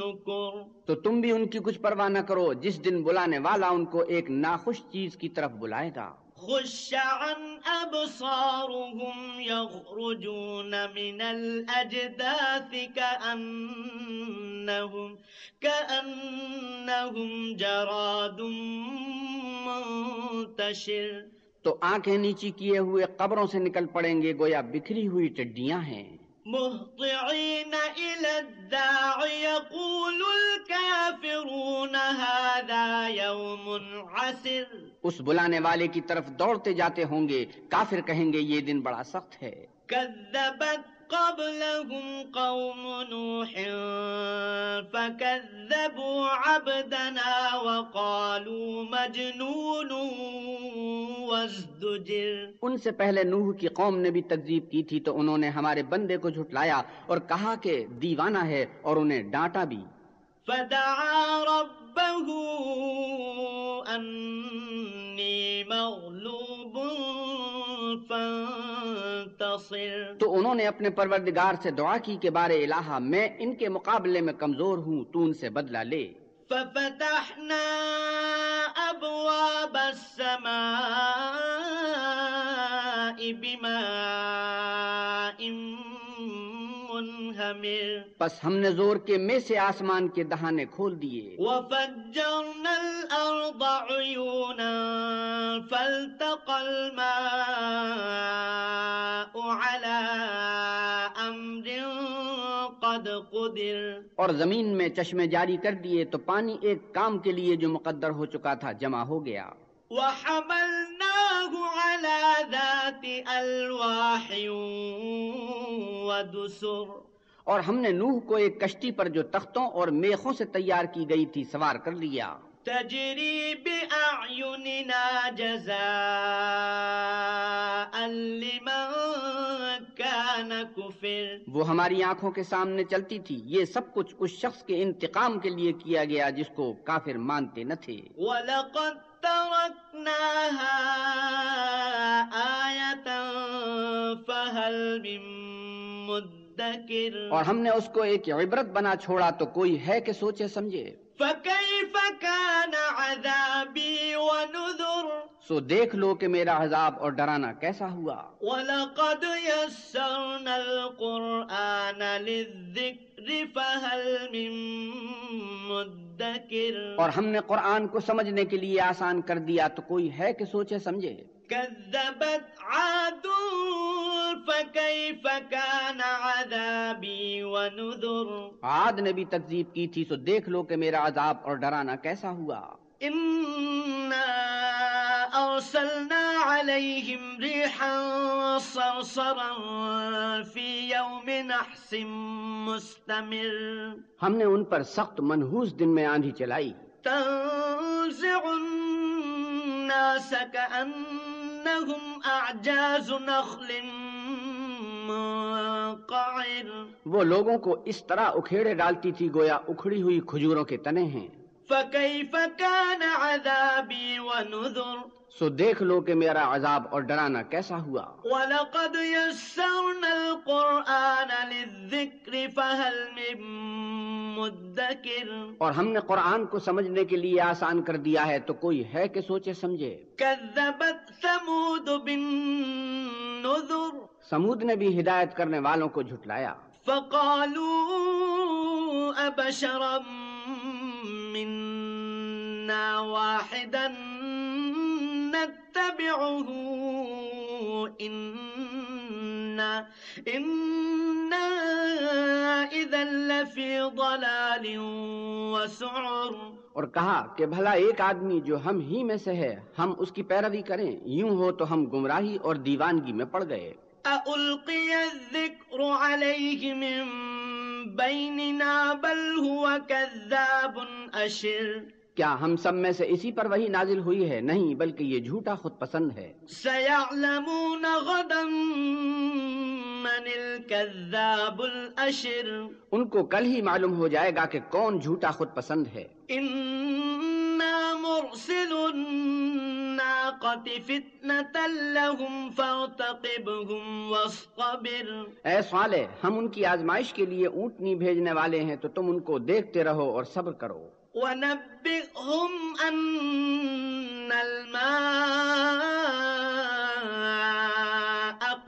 نكر تو تم بھی ان کی کچھ پرواہ نہ کرو جس دن بلانے والا ان کو ایک ناخوش چیز کی طرف بلائے گا۔ خش عن أبصارهم يخرجون من الأجداث كأنهم كأنهم جراد منتشر. تو آنکھیں نیچی کیے ہوئے قبروں سے نکل پڑیں گے گویا بکھری ہوئی ٹڈیاں ہیں۔ مهطعين إلى الداع يقول الكافرون هذا يوم عسر. اس بلانے والے کی طرف دوڑتے جاتے ہوں گے۔ کافر کہیں گے یہ دن بڑا سخت ہے۔ كذبت قبلهم قوم نوح فكذبوا عبدنا وقالوا مجنون وازدجر۔ ان سے پہلے نوح کی قوم نے بھی تکذیب کی تھی تو انہوں نے ہمارے بندے کو جھٹلایا اور کہا کہ دیوانہ ہے اور انہیں ڈانٹا بھی۔ فدعا ربه أني مغلوب فانتصر. تو انہوں نے اپنے پروردگار سے دعا کی کہ بارے الہا میں ان کے مقابلے میں کمزور ہوں تو ان سے بدلہ لے۔ ففتحنا أبواب السماء بماء منهمر پس ہم نے زور کے میں سے آسمان کے دہانے کھول دیے۔ وفجرنا الأرض عيونا فالتقى الماء على قد قدر۔ اور زمین میں چشمے جاری کر دیے تو پانی ایک کام کے لیے جو مقدر ہو چکا تھا جمع ہو گیا۔ وحملناه على ذات ألواح ودسر۔ اور ہم نے نوح کو ایک کشتی پر جو تختوں اور میخوں سے تیار کی گئی تھی سوار کر لیا۔ تجري بأعيننا جزاء لمن كان كفر وہ ہماری آنکھوں کے سامنے چلتی تھی۔ یہ سب کچھ اس شخص کے انتقام کے لیے کیا گیا جس کو کافر مانتے نہ تھے۔ ولقد تركناها آية فهل من مدكر مدكر اور ہم نے اس کو ایک عبرت بنا چھوڑا تو کوئی ہے کہ سوچے سمجھے۔ فكيف كان عذابي سو دیکھ لو کہ میرا عذاب اور ڈرانا کیسا ہوا۔ ولقد يسرنا القرآن للذكر فهل من مدكر۔ اور ہم نے قرآن کو سمجھنے کے لیے آسان کر دیا تو کوئی ہے کہ سوچے سمجھے۔ كذبت عاد فكيف كان عذابي ونذر۔ عاد نے بھی تکذیب کی تھی سو دیکھ لو کہ میرا عذاب اور ڈرانا کیسا ہوا۔ إنا أرسلنا عليهم ريحا صرصرا في يوم نحس مستمر. ہم نے ان پر سخت منحوس دن میں آندھی چلائی۔ تنزع الناس كأنهم أعجاز نخل منقعر. وہ لوگوں کو اس طرح اکھیڑے ڈالتی تھی گویا اکھڑی ہوئی کھجوروں کے تنے ہیں۔ فكيف كان عذابي ونذر؟ سو دیکھ لو کہ میرا عذاب اور ڈرانا کیسا ہوا۔ ولقد يسرنا القرآن للذكر فهل من مدكر۔ اور ہم نے قرآن کو سمجھنے کے لیے آسان کر دیا ہے تو کوئی ہے کہ سوچے سمجھے۔ كذبت ثمود بالنذر۔ سمود نے بھی ہدایت کرنے والوں کو جھٹلایا۔ فقالوا أبشرا منا واحدا نتبعه إنا, إنا إذا لفي ضلال وسعر. اور کہا کہ بھلا ایک آدمی جو ہم ہی میں سے ہے ہم اس کی پیروی کریں۔ یوں ہو تو ہم گمراہی اور دیوانگی میں پڑ گئے۔ أألقي الذكر عليه من بيننا بل هو كذاب أشر۔ کیا ہم سب میں سے اسی پر وہی نازل ہوئی ہے؟ نہیں بلکہ یہ جھوٹا خود پسند ہے۔ سيعلمون غدا من الكذاب الأشر ان کو کل ہی معلوم ہو جائے گا کہ کون جھوٹا خود پسند ہے۔ إنا مرسل الناقة فتنة لهم فارتقبهم واصطبر۔ اے صالح ہم ان کی آزمائش کے لیے اونٹنی بھیجنے والے ہیں تو تم ان کو دیکھتے رہو اور صبر کرو۔ ونبئهم أن الماء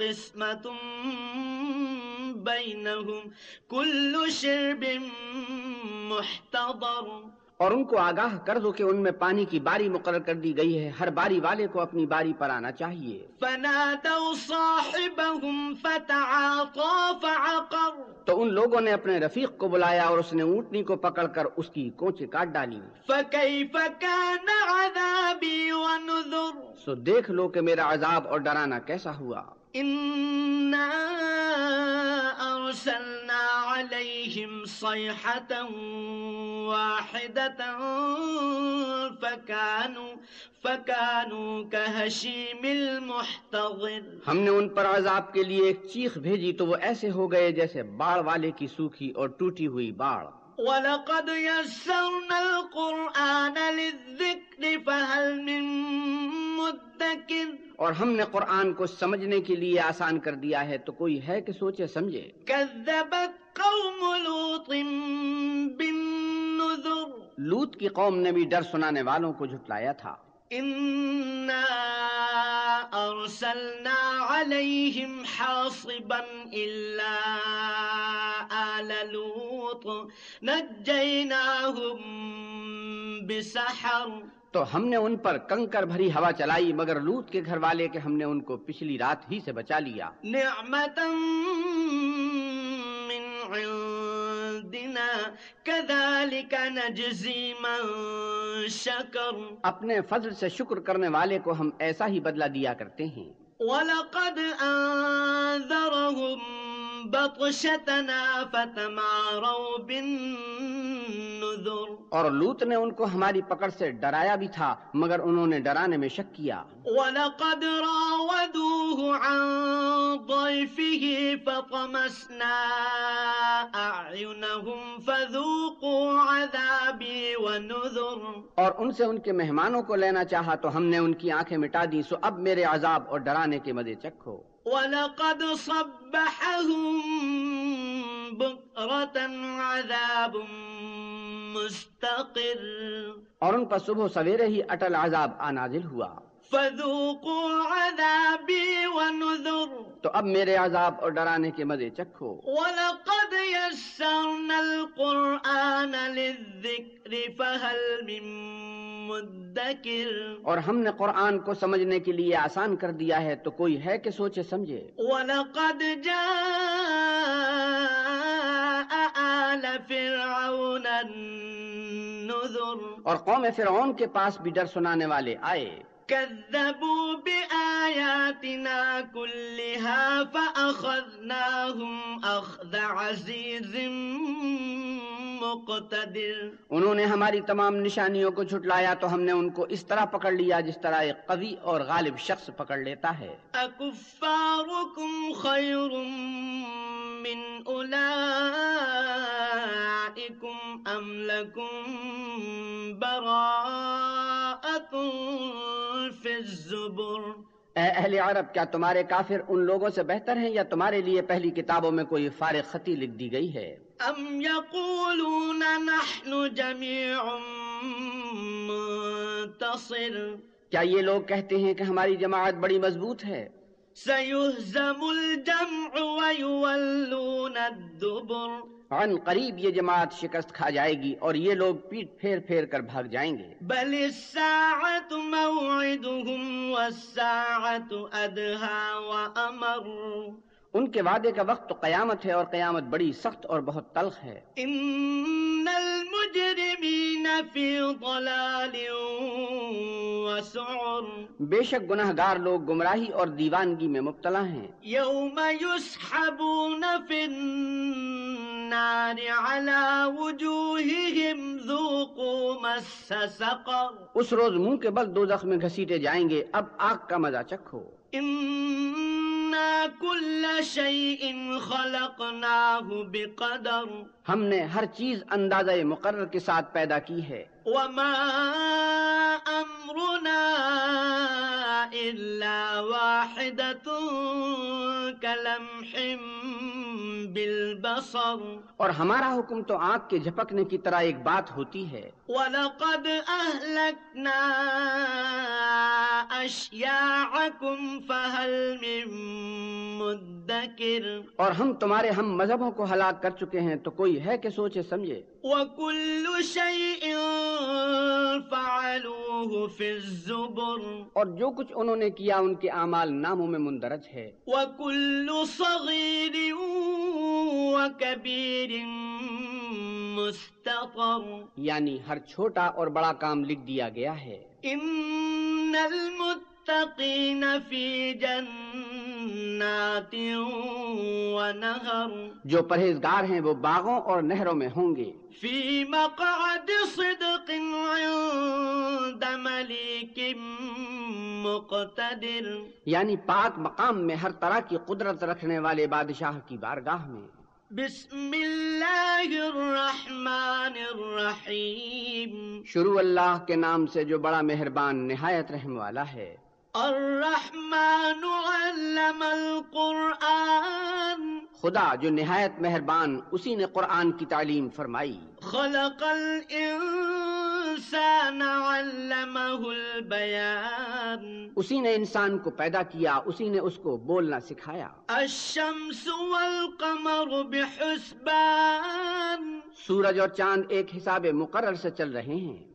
قسمة بينهم. كل شرب محتضر. اور ان کو آگاہ کر دو کہ ان میں پانی کی باری مقرر کر دی گئی ہے۔ ہر باری والے کو اپنی باری پر آنا چاہیے۔ فنادوا صاحبهم فعقر۔ تو ان لوگوں نے اپنے رفیق کو بلایا اور اس نے اونٹنی کو پکڑ کر اس کی کوچے کاٹ ڈالی۔ فكيف كان عذابي ونذر۔ سو دیکھ لو کہ میرا عذاب اور ڈرانا کیسا ہوا۔ إنا أرسلنا عليهم صيحة واحدة فكانوا فكانوا كهشيم المحتضر. ہم نے ان پر عذاب کے لیے ایک چیخ بھیجی تو وہ ایسے ہو گئے جیسے باڑ والے کی سوکھی اور ٹوٹی ہوئی باڑ۔ ولقد يسرنا القرآن للذكر فهل من مدكر۔ اور ہم نے قرآن کو سمجھنے کے لیے آسان کر دیا ہے تو کوئی ہے کہ سوچے سمجھے۔ كذبت قوم لوط لوت کی قوم نے بھی ڈر سنانے والوں کو جھٹلایا تھا۔ إنا أرسلنا عليهم حاصبا إلا آل لوط. نجيناهم بسحر. تو ہم نے ان پر کنکر بھری ہوا چلائی مگر لوت کے گھر والے کے ہم نے ان کو پچھلی رات ہی سے بچا لیا۔ نعمة من عندنا كذلك نجزي من شكر. اپنے فضل سے شکر کرنے والے کو ہم ایسا ہی بدلہ دیا کرتے ہیں۔ ولقد أنذرهم بطشتنا فتماروا بالنذر۔ اور لوت نے ان کو ہماری پکڑ سے ڈرایا بھی تھا مگر انہوں نے ڈرانے میں شک کیا۔ ولقد راودوه عن ضيفه فطمسنا أعينهم فذوقوا عذابي ونذر۔ اور ان سے ان کے مہمانوں کو لینا چاہا تو ہم نے ان کی آنکھیں مٹا دی سو اب میرے عذاب اور ڈرانے کے مزے چکھو۔ ولقد صبحهم بكرة عذاب مستقر. اور ان پر صبح سویرے ہی اٹل عذاب آنازل ہوا۔ فذوقوا عذابي ونذر. تو اب میرے عذاب اور ڈرانے کے مزے چکھو۔ ولقد يسرنا القرآن للذكر فهل من مدكر اور ہم نے قرآن کو سمجھنے کے لیے آسان کر دیا ہے تو کوئی ہے کہ سوچے سمجھے؟ ولقد جاء آل فرعون النذر. اور قوم فرعون کے پاس بھی ڈر سنانے والے آئے۔ كذبوا بآياتنا كلها فأخذناهم أخذ عزيز مقتدر۔ انہوں نے ہماری تمام نشانیوں کو چھٹلایا تو ہم نے ان کو اس طرح پکڑ لیا جس طرح ایک قوی اور غالب شخص پکڑ لیتا ہے۔ أكفاركم خير من أولئكم أم لكم براءة في الزبر۔ اے اہل عرب کیا تمہارے کافر ان لوگوں سے بہتر ہیں یا تمہارے لیے پہلی کتابوں میں کوئی فارغ خطی لکھ دی گئی ہے؟ أم يقولون نحن جميع منتصر۔ کیا یہ لوگ کہتے ہیں کہ ہماری جماعت بڑی مضبوط ہے؟ سيهزم الجمع ويولون الدبر۔ عن قریب یہ جماعت شکست کھا جائے گی اور یہ لوگ پیٹ پھیر پھیر کر بھاگ جائیں گے۔ بل الساعة موعدهم والساعة أدهى وأمر ان کے وعدے کا وقت تو قیامت ہے اور قیامت بڑی سخت اور بہت تلخ ہے۔ إن المجرمين في ضلال وسعر بے شک گناہ گار لوگ گمراہی اور دیوانگی میں مبتلا ہیں۔ يوم يسحبون في النار على وجوههم ذوقوا مس سقر اس روز منہ کے بل دو میں گھسیٹے جائیں گے اب آگ کا مزہ چکھو۔ إنا كل شيء خلقناه بقدر ہم نے ہر چیز اندازہ مقرر کے ساتھ پیدا کی ہے۔ وما أمرنا إلا واحدة كلمح بالبصر. اور ہمارا حکم تو آگ کے جھپکنے کی طرح ایک بات ہوتی ہے۔ ولقد أهلكنا أشياعكم فهل من مدكر. اور ہم تمہارے ہم مذہبوں کو ہلاک کر چکے ہیں تو کوئی ہے کہ سوچے سمجھے۔ وكل شيء فعلوه في الزبر. اور جو کچھ انہوں نے کیا ان کے اعمال ناموں میں مندرج ہے۔ وكل صغير وكبير مستطر یعنی ہر چھوٹا اور بڑا کام لکھ دیا گیا ہے۔ إن المتقين في جنات ونهر جو پرہیزگار ہیں وہ باغوں اور نہروں میں ہوں گے۔ في مقعد صدق عند مليك مقتدر۔ یعنی پاک مقام میں ہر طرح کی قدرت رکھنے والے بادشاہ کی بارگاہ میں۔ بسم الله الرحمن الرحيم شروع اللہ کے نام سے جو بڑا مہربان نہایت رحم والا ہے۔ الرحمن علم القرآن. خدا جو نہایت مہربان اسی نے قرآن کی تعلیم فرمائی۔ خلق الإنسان علمه البيان. اسی نے انسان کو پیدا کیا اسی نے اس کو بولنا سکھایا۔ الشمس والقمر بحسبان. سورج اور چاند ایک حساب مقرر سے چل رہے ہیں۔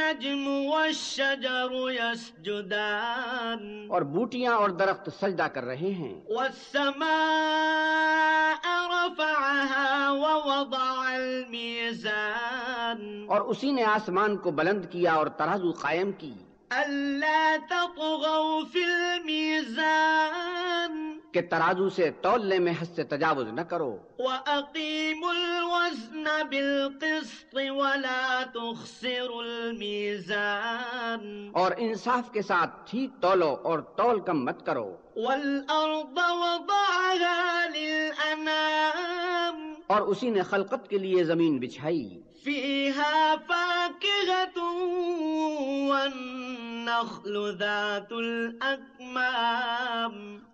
والنجم والشجر يسجدان. اور بوٹیاں اور درخت سجدہ کر رہے ہیں۔ والسماء رفعها ووضع الميزان. اور اسی نے آسمان کو بلند کیا اور ترازو قائم کی۔ ألا تطغوا في الميزان. کہ ترازو سے تولنے میں حد سے تجاوز نہ کرو۔ وأقيموا الوزن بالقسط ولا تخسروا الميزان۔ اور انصاف کے ساتھ ٹھیک تولو اور تول کم مت کرو۔ والأرض وضعها للأنام۔ اور اسی نے خلقت کے لیے زمین بچھائی۔ فيها فاكهة والنخل ذات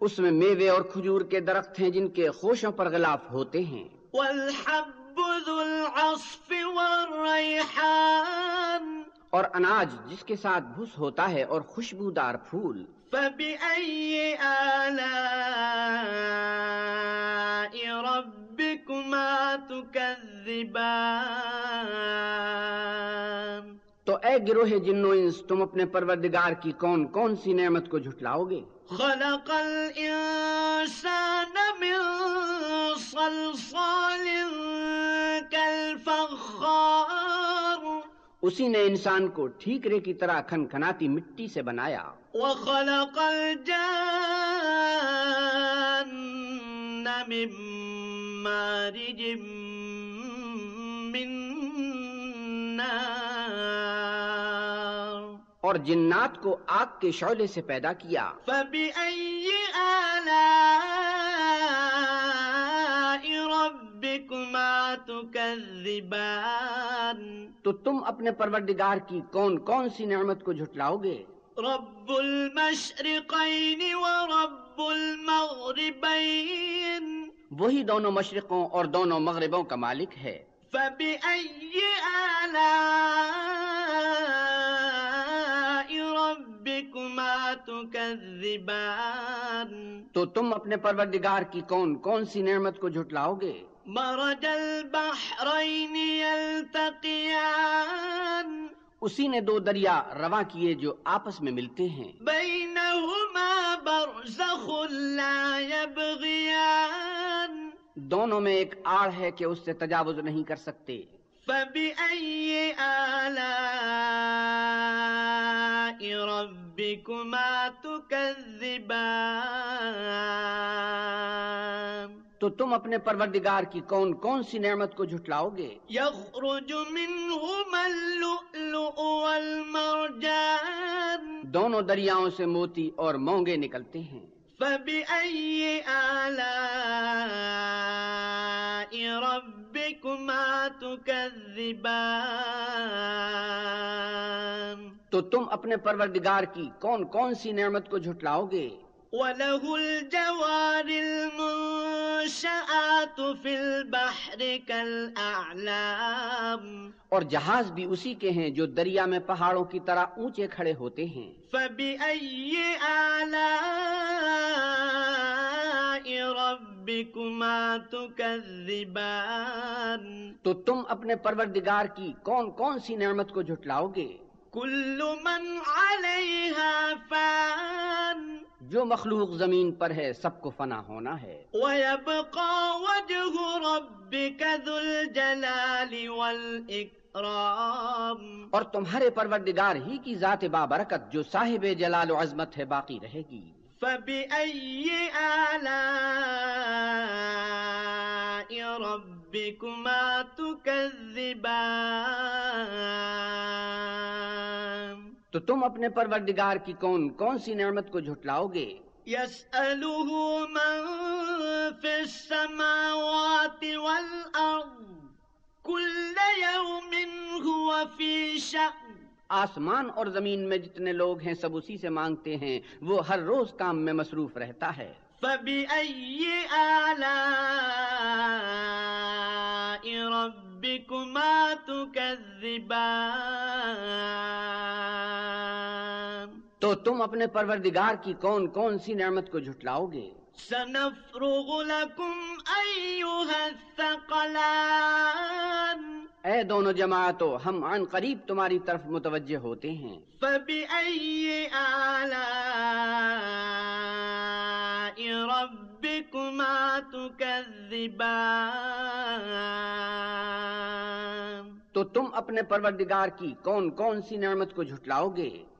اس میں میوے اور کھجور کے درخت ہیں جن کے خوشوں پر غلاف ہوتے ہیں۔ والحب ذو العصف والريحان. اور اناج جس کے ساتھ بھس ہوتا ہے اور خوشبودار پھول۔ فبأي آلاء ربكما تكذبان؟ تو اے گروہ جنو انس تم اپنے پروردگار کی کون کون سی نعمت کو جھٹلاؤ گے؟ خلق الإنسان من صلصال كالفخار. اسی نے انسان کو ٹھیکرے کی طرح کھن کھناتی مٹی سے بنایا۔ وخلق الجان من مارج من نار. اور جنات کو آگ کے شعلے سے پیدا کیا۔ فبأي آلاء ربكما تكذبان تو تم اپنے پروردگار کی کون کون سی نعمت کو جھٹلاؤ گے رب المشرقين ورب المغربين وہی دونوں مشرقوں اور دونوں مغربوں کا مالک ہے۔ فبأي آلاء تو تم اپنے پروردگار کی کون کون سی نعمت کو جھٹلاؤ گے؟ مرج البحرين يلتقيان اسی نے دو دریا رواں کیے جو آپس میں ملتے ہیں۔ بينهما برزخ لا يبغيان دونوں میں ایک آڑ ہے کہ اس سے تجاوز نہیں کر سکتے۔ فبأي آلاء ربكما تكذبان تو تم اپنے پروردگار کی کون کون سی نعمت کو جھٹلاؤ گے؟ يخرج منهما اللؤلؤ والمرجان دونوں دریاؤں سے موتی اور مونگے نکلتے ہیں۔ فبأي آلاء ربكما تكذبان تو تم اپنے پروردگار کی کون کون سی نعمت کو جھٹلاؤ گے؟ وله الجوار المنشآت في البحر كالأعلام اور جہاز بھی اسی کے ہیں جو دریا میں پہاڑوں کی طرح اونچے کھڑے ہوتے ہیں۔ فبأي آلاء ربكما تكذبان تو تم اپنے پروردگار کی کون کون سی نعمت کو جھٹلاؤ گے؟ كل من عليها فان. جو مخلوق زمین پر ہے سب کو فنا ہونا ہے۔ ويبقى وجه ربك ذو الجلال والإكرام. اور تمہارے پروردگار ہی کی ذات بابرکت جو صاحب جلال و عظمت ہے باقی رہے گی۔ فبأي آلاء ربكما تكذبان؟ تو تم اپنے پروردگار کی کون کون سی نعمت کو جھٹلاؤ گے يسأله من في السماوات والأرض كل يوم هو في شأن. آسمان اور زمین میں جتنے لوگ ہیں سب اسی سے مانگتے ہیں، وہ ہر روز کام میں مصروف رہتا ہے۔ فبأي آلاء ربكما تكذبان تو تم اپنے پروردگار کی کون کون سی نعمت کو جھٹلاؤ گے؟ سنفرغ لكم أيها الثقلان۔ اے دونوں جماعتوں ہم عن قریب تمہاری طرف متوجہ ہوتے ہیں۔ فبأي آلاء ربكما تكذبان تو تم اپنے پروردگار کی کون کون سی نعمت کو جھٹلاؤ گے؟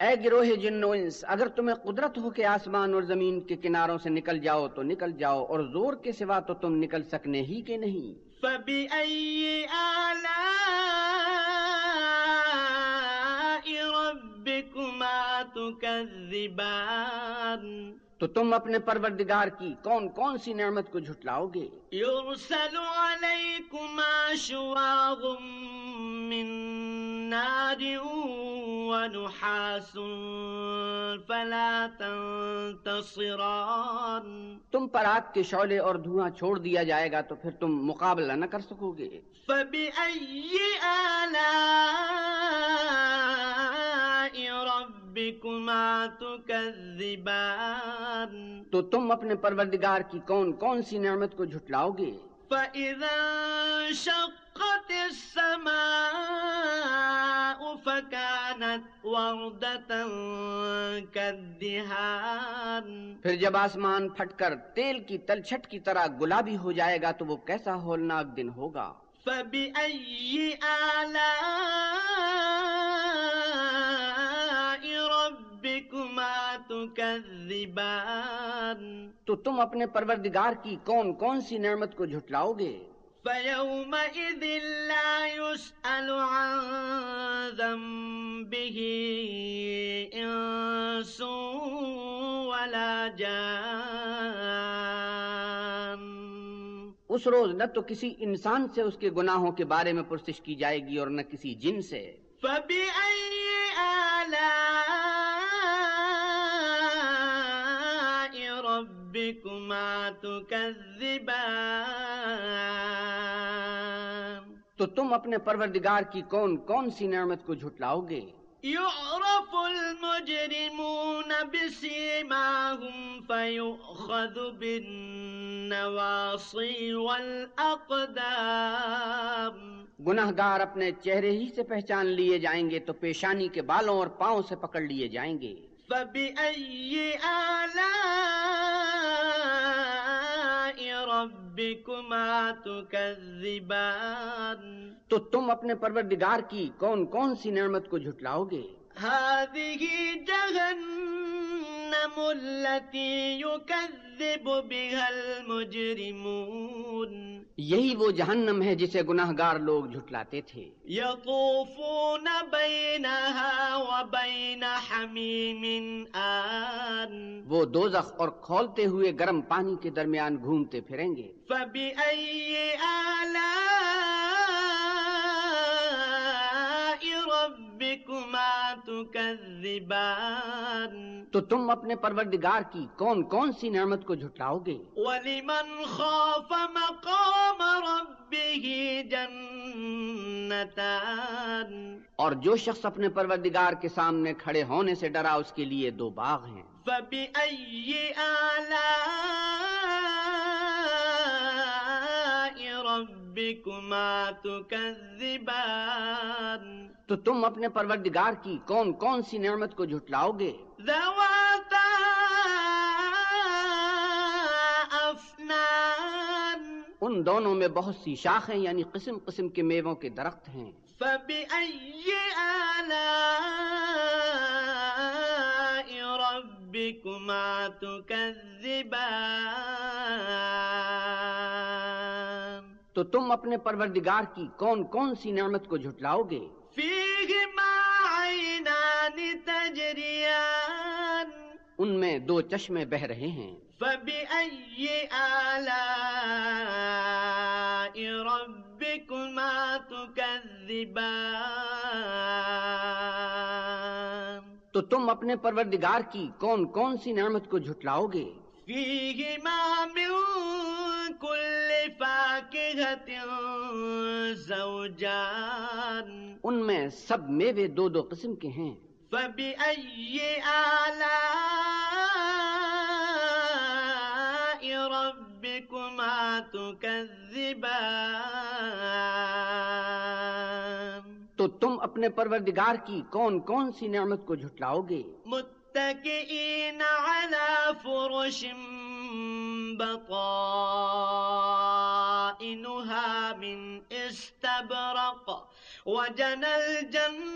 اے گروہ جن و انس اگر تمہیں قدرت ہو کہ آسمان اور زمین کے کناروں سے نکل جاؤ تو نکل جاؤ اور زور کے سوا تو تم نکل سکنے ہی کے نہیں۔ فبأي آلاء ربكما تكذبان؟ تو تم اپنے پروردگار کی کون کون سی نعمت کو جھٹلاؤ گے؟ يرسل عليكما شواظ من نار ونحاس فلا تنتصران. تم پر آگ کے شعلے اور دھواں چھوڑ دیا جائے گا تو پھر تم مقابلہ نہ کر سکو گے۔ فبأي آلاء ربكما تكذبان؟ تو تم اپنے پروردگار کی کون کون سی نعمت کو جھٹلاؤ گے؟ فإذا انشقت السماء فكانت وردة كالدهان پھر جب آسمان پھٹ کر تیل کی تلچھٹ کی طرح گلابی ہو جائے گا تو وہ کیسا ہولناک دن ہوگا؟ فبأي آلاء تو تم اپنے پروردگار کی کون کون سی نعمت کو جھٹلاؤ گے؟ فيومئذ لا يسأل عن ذنبه إنس ولا جان۔ اس روز نہ تو کسی انسان سے اس کے گناہوں کے بارے میں پرسش کی جائے گی اور نہ کسی جن سے۔ فبأي آلاء ربكما تكذبان. تو تم اپنے پروردگار کی کون کون سی نعمت کو جھٹلاؤ گے يعرف المجرمون بسيماهم فيؤخذ بالنواصي والأقدام. گناہ گار اپنے چہرے ہی سے پہچان لیے جائیں گے تو پیشانی کے بالوں اور پاؤں سے پکڑ لیے جائیں گے۔ فبأي آلاء ربكما تكذبان تو تم اپنے پروردگار کی کون کون سی نعمت کو جھٹلاؤ گے؟ هذه جهنم التي يكذب بها المجرمون. یہی وہ جہنم ہے جسے گناہ گار لوگ جھٹلاتے تھے۔ يطوفون بينها وبين حميم آن. وہ دوزخ اور کھولتے ہوئے گرم پانی کے درمیان گھومتے پھریں گے۔ فبأي آلاء تو تم اپنے پروردگار کی کون کون سی نعمت کو جھٹلاؤ گے؟ ولمن خاف مقام ربه جنتان اور جو شخص اپنے پروردگار کے سامنے کھڑے ہونے سے ڈرا اس کے لیے دو باغ ہیں۔ فبأي آلاء ربكما تكذبان تو تم اپنے پروردگار کی کون کون سی نعمت کو جھٹلاؤ گے؟ ان دونوں میں بہت سی شاخیں یعنی قسم قسم کے میووں کے درخت ہیں۔ ربكما تكذبان؟ تو تم اپنے پروردگار کی کون کون سی نعمت کو جھٹلاؤ گے؟ ان میں دو چشمے بہ رہے ہیں. فبأي آلاء ربكما تكذبان تو تم اپنے پروردگار کی کون کون سی نعمت کو جھٹلاؤ گے؟ فيهما من كل فاكهة زوجان ان میں سب میوے دو دو قسم کے ہیں۔ فبأي آلاء ربكما تكذبان تو تم اپنے پروردگار کی کون کون سی نعمت کو جھٹلاؤ گے؟ متكئين على فرش بطائنها من استبرق وجنى الجنتين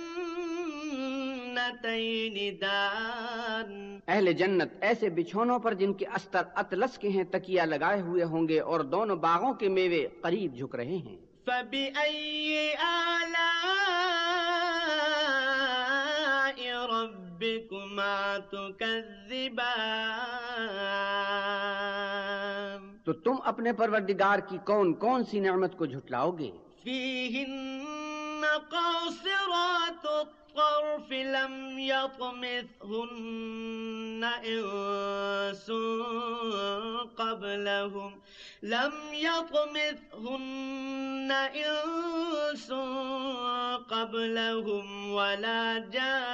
دان اہل جنت ایسے بچھونوں پر جن کے استر اطلس کے ہیں تکیا لگائے ہوئے ہوں گے اور دونوں باغوں کے میوے قریب جھک رہے ہیں۔ فبأي آلاء ربكما تكذبان تو تم اپنے پروردگار کی کون کون سی نعمت کو جھٹلاؤ گے؟ فيهن قاصرات الطرف لم يطمثهن إنس قبلهم. لم يطمثهن إنس قبلهم ولا جان.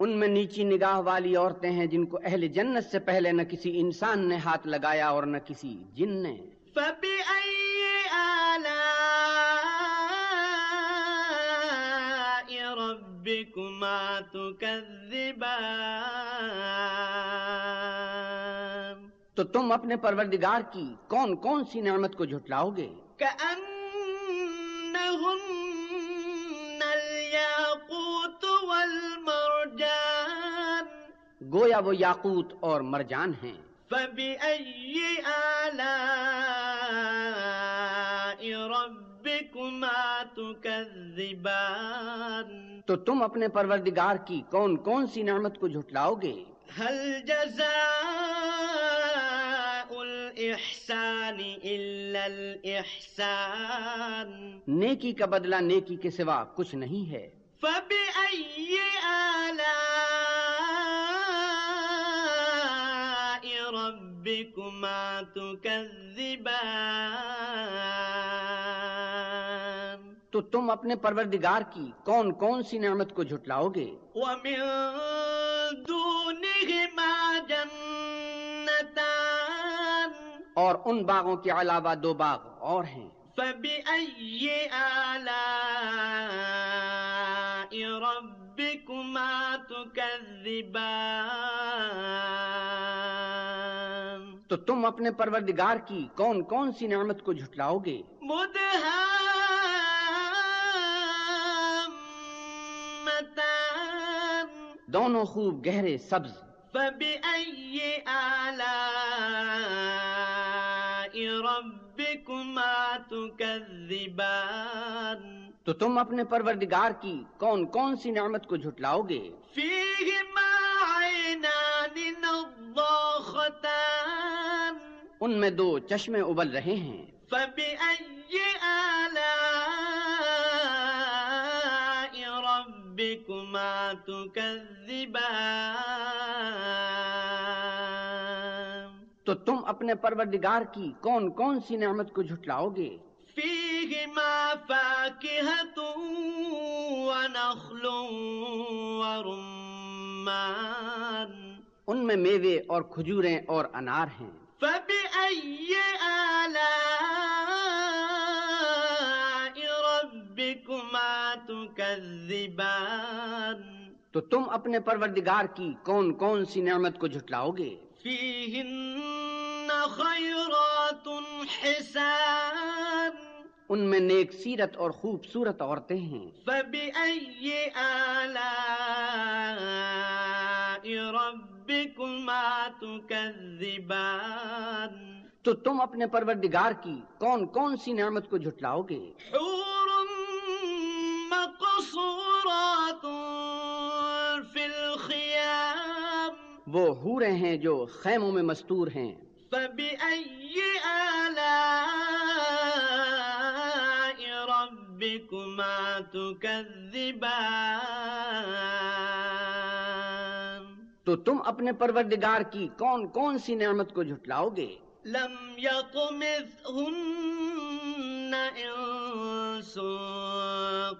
ان میں نیچی نگاہ والی عورتیں ہیں جن کو اہل جنت سے پہلے نہ کسی انسان نے ہاتھ لگایا اور نہ کسی جن نے. فبأي ربكما تكذبان. تو تم اپنے پروردگار کی کون کون سی نعمت کو جھٹلاؤ گے؟ كأنهن الياقوت والمرجان. گویا وہ یاقوت اور مرجان ہیں۔ فبأي آلاء تكذبان تو تم اپنے پروردگار کی کون کون سی نعمت کو جھٹلاؤ گے؟ هل جزاء الإحسان إلا الإحسان نیکی کا بدلہ نیکی کے سوا کچھ نہیں ہے۔ فبأي آلاء ربكما تكذبان؟ تو تم اپنے پروردگار کی کون کون سی نعمت کو جھٹلاؤ گے؟ ومن دونهما جنتان اور ان باغوں کے علاوہ دو باغ اور ہیں۔ فبأي آلاء ربكما تكذبان تو تم اپنے پروردگار کی کون کون سی نعمت کو جھٹلاؤ گے؟ مدهامتان دونوں خوب گہرے سبز فبأي آلاء ربكما تكذبان تو تم اپنے پروردگار کی کون کون سی نعمت کو جھٹلاؤ گے فيهما عينان نضاختان ان میں دو چشمے ابل رہے ہیں۔ فبأي آلاء تكذبان تو تم اپنے پروردگار کی کون کون سی نعمت کو جھٹلاؤ گے؟ فيهما فاكهة ونخل ورمان ان میں میوے اور کھجوریں اور انار ہیں۔ فبأي آلاء ربكما تكذبان تو تم اپنے پروردگار کی کون کون سی نعمت کو جھٹلاؤ گے؟ خيرات حسان۔ ان میں نیک سیرت اور خوبصورت عورتیں ہیں۔ فبأي آلاء ربكما تكذبان تو تم اپنے پروردگار کی کون کون سی نعمت کو جھٹلاؤ گے؟ حور مقصورات وہ حوریں ہیں جو خیموں میں مستور ہیں۔ فبأي آلاء ربكما تكذبان؟ تو تم اپنے پروردگار کی کون کون سی نعمت کو جھٹلاؤ گے؟ لم يطمثهن إنس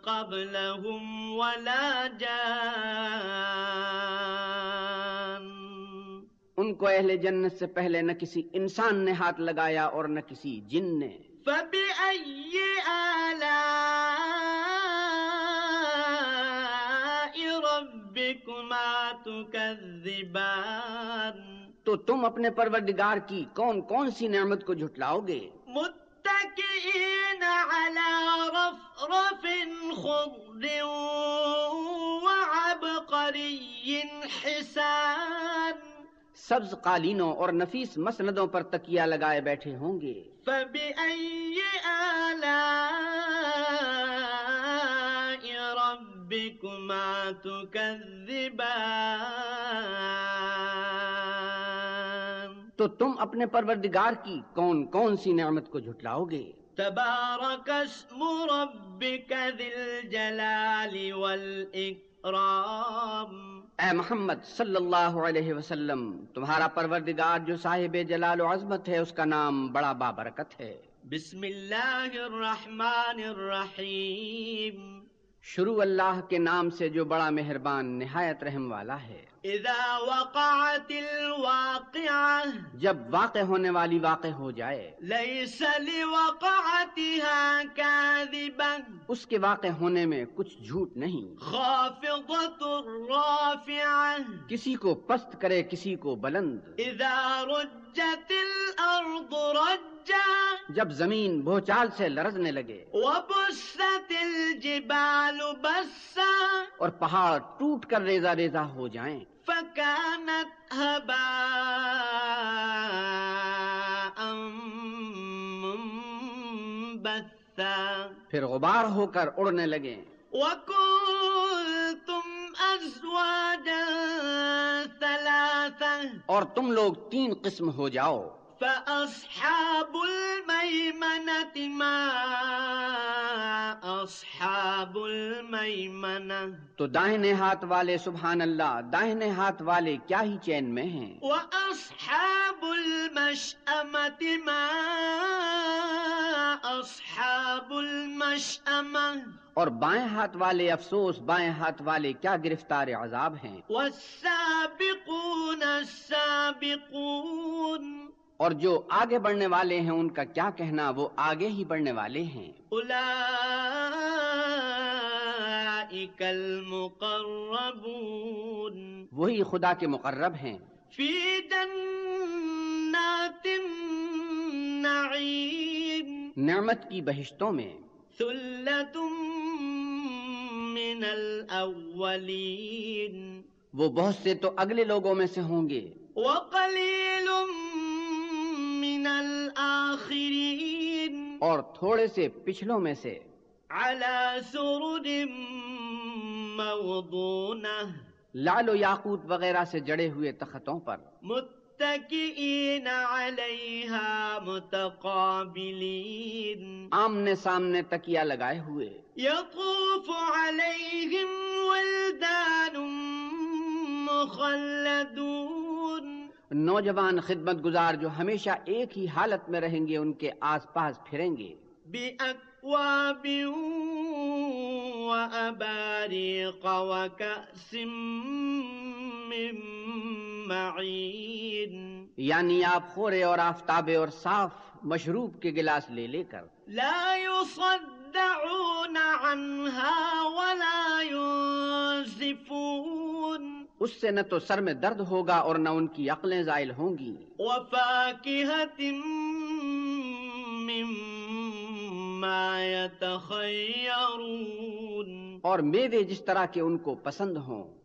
قبلهم ولا جان ان کو اہل جنت سے پہلے نہ کسی انسان نے ہاتھ لگایا اور نہ کسی جن نے۔ فبأي آلاء ربكما تكذبان؟ تو تم اپنے پروردگار کی کون کون سی نعمت کو جھٹلاؤ گے؟ متكئين على رفرف خضر سبز قالینوں اور نفیس مسندوں پر تکیہ لگائے بیٹھے ہوں گے۔ فبأي آلاء ربكما تكذبان؟ تو تم اپنے پروردگار کی کون کون سی نعمت کو جھٹلاؤ گے؟ تبارك اسم ربك ذي الجلال والإكرام اے محمد صلی اللہ علیہ وسلم تمہارا پروردگار جو صاحب جلال و عظمت ہے اس کا نام بڑا بابرکت ہے۔ بسم الله الرحمن الرحيم شروع اللہ کے نام سے جو بڑا مہربان نہایت رحم والا ہے۔ إذا وقعت الواقعة جب واقع ہونے والی واقع ہو جائے ليس لوقعتها كاذبة اس کے واقع ہونے میں کچھ جھوٹ نہیں۔ خافضة رافعة کسی کو پست کرے کسی کو بلند۔ إذا رجت الأرض رجا جب زمین بھوچال سے لرزنے لگے۔ وبست الجبال بسا اور پہاڑ ٹوٹ کر ریزہ ریزہ ہو جائیں۔ فكانت هباء منبثا. پھر غبار ہو کر اڑنے لگے۔ وكنتم أزواجا ثلاثة اور تم لوگ تین قسم ہو جاؤ۔ فأصحاب الميمنة ما أصحاب الميمنة تو داہنے ہاتھ والے سبحان اللہ داہنے ہاتھ والے کیا ہی چین میں ہیں؟ وأصحاب المشأمة ما أصحاب المشأمة اور بائیں ہاتھ والے افسوس بائیں ہاتھ والے کیا گرفتار عذاب ہیں؟ والسابقون السابقون اور جو آگے بڑھنے والے ہیں ان کا کیا کہنا؟ وہ آگے ہی بڑھنے والے ہیں۔ أولئك المقربون وہی خدا کے مقرب ہیں۔ في جنات النعيم نعمت کی بہشتوں میں۔ ثلة من الأولين وہ بہت سے تو اگلے لوگوں میں سے ہوں گے۔ وقليل من الآخرين اور تھوڑے سے پچھلوں میں سے على سرر موضونة لال و یاقوت وغیرہ سے جڑے ہوئے تختوں پر متكئين عليها متقابلين آمنے سامنے تکیا لگائے ہوئے يطوف عليهم ولدان مخلدون. نوجوان خدمت گزار جو ہمیشہ ایک ہی حالت میں رہیں گے ان کے آس پاس پھریں گے۔ بأكواب وأباريق وكأس من معين. یعنی آپ خورے اور آفتابے اور صاف مشروب کے گلاس لے لے کر۔ لا يصدعون عنها ولا ينزفون. اس سے نہ تو سر میں درد ہوگا اور نہ ان کی عقلیں زائل ہوں گی۔ مما يتخيرون اور میوے جس طرح کے ان کو پسند ہوں۔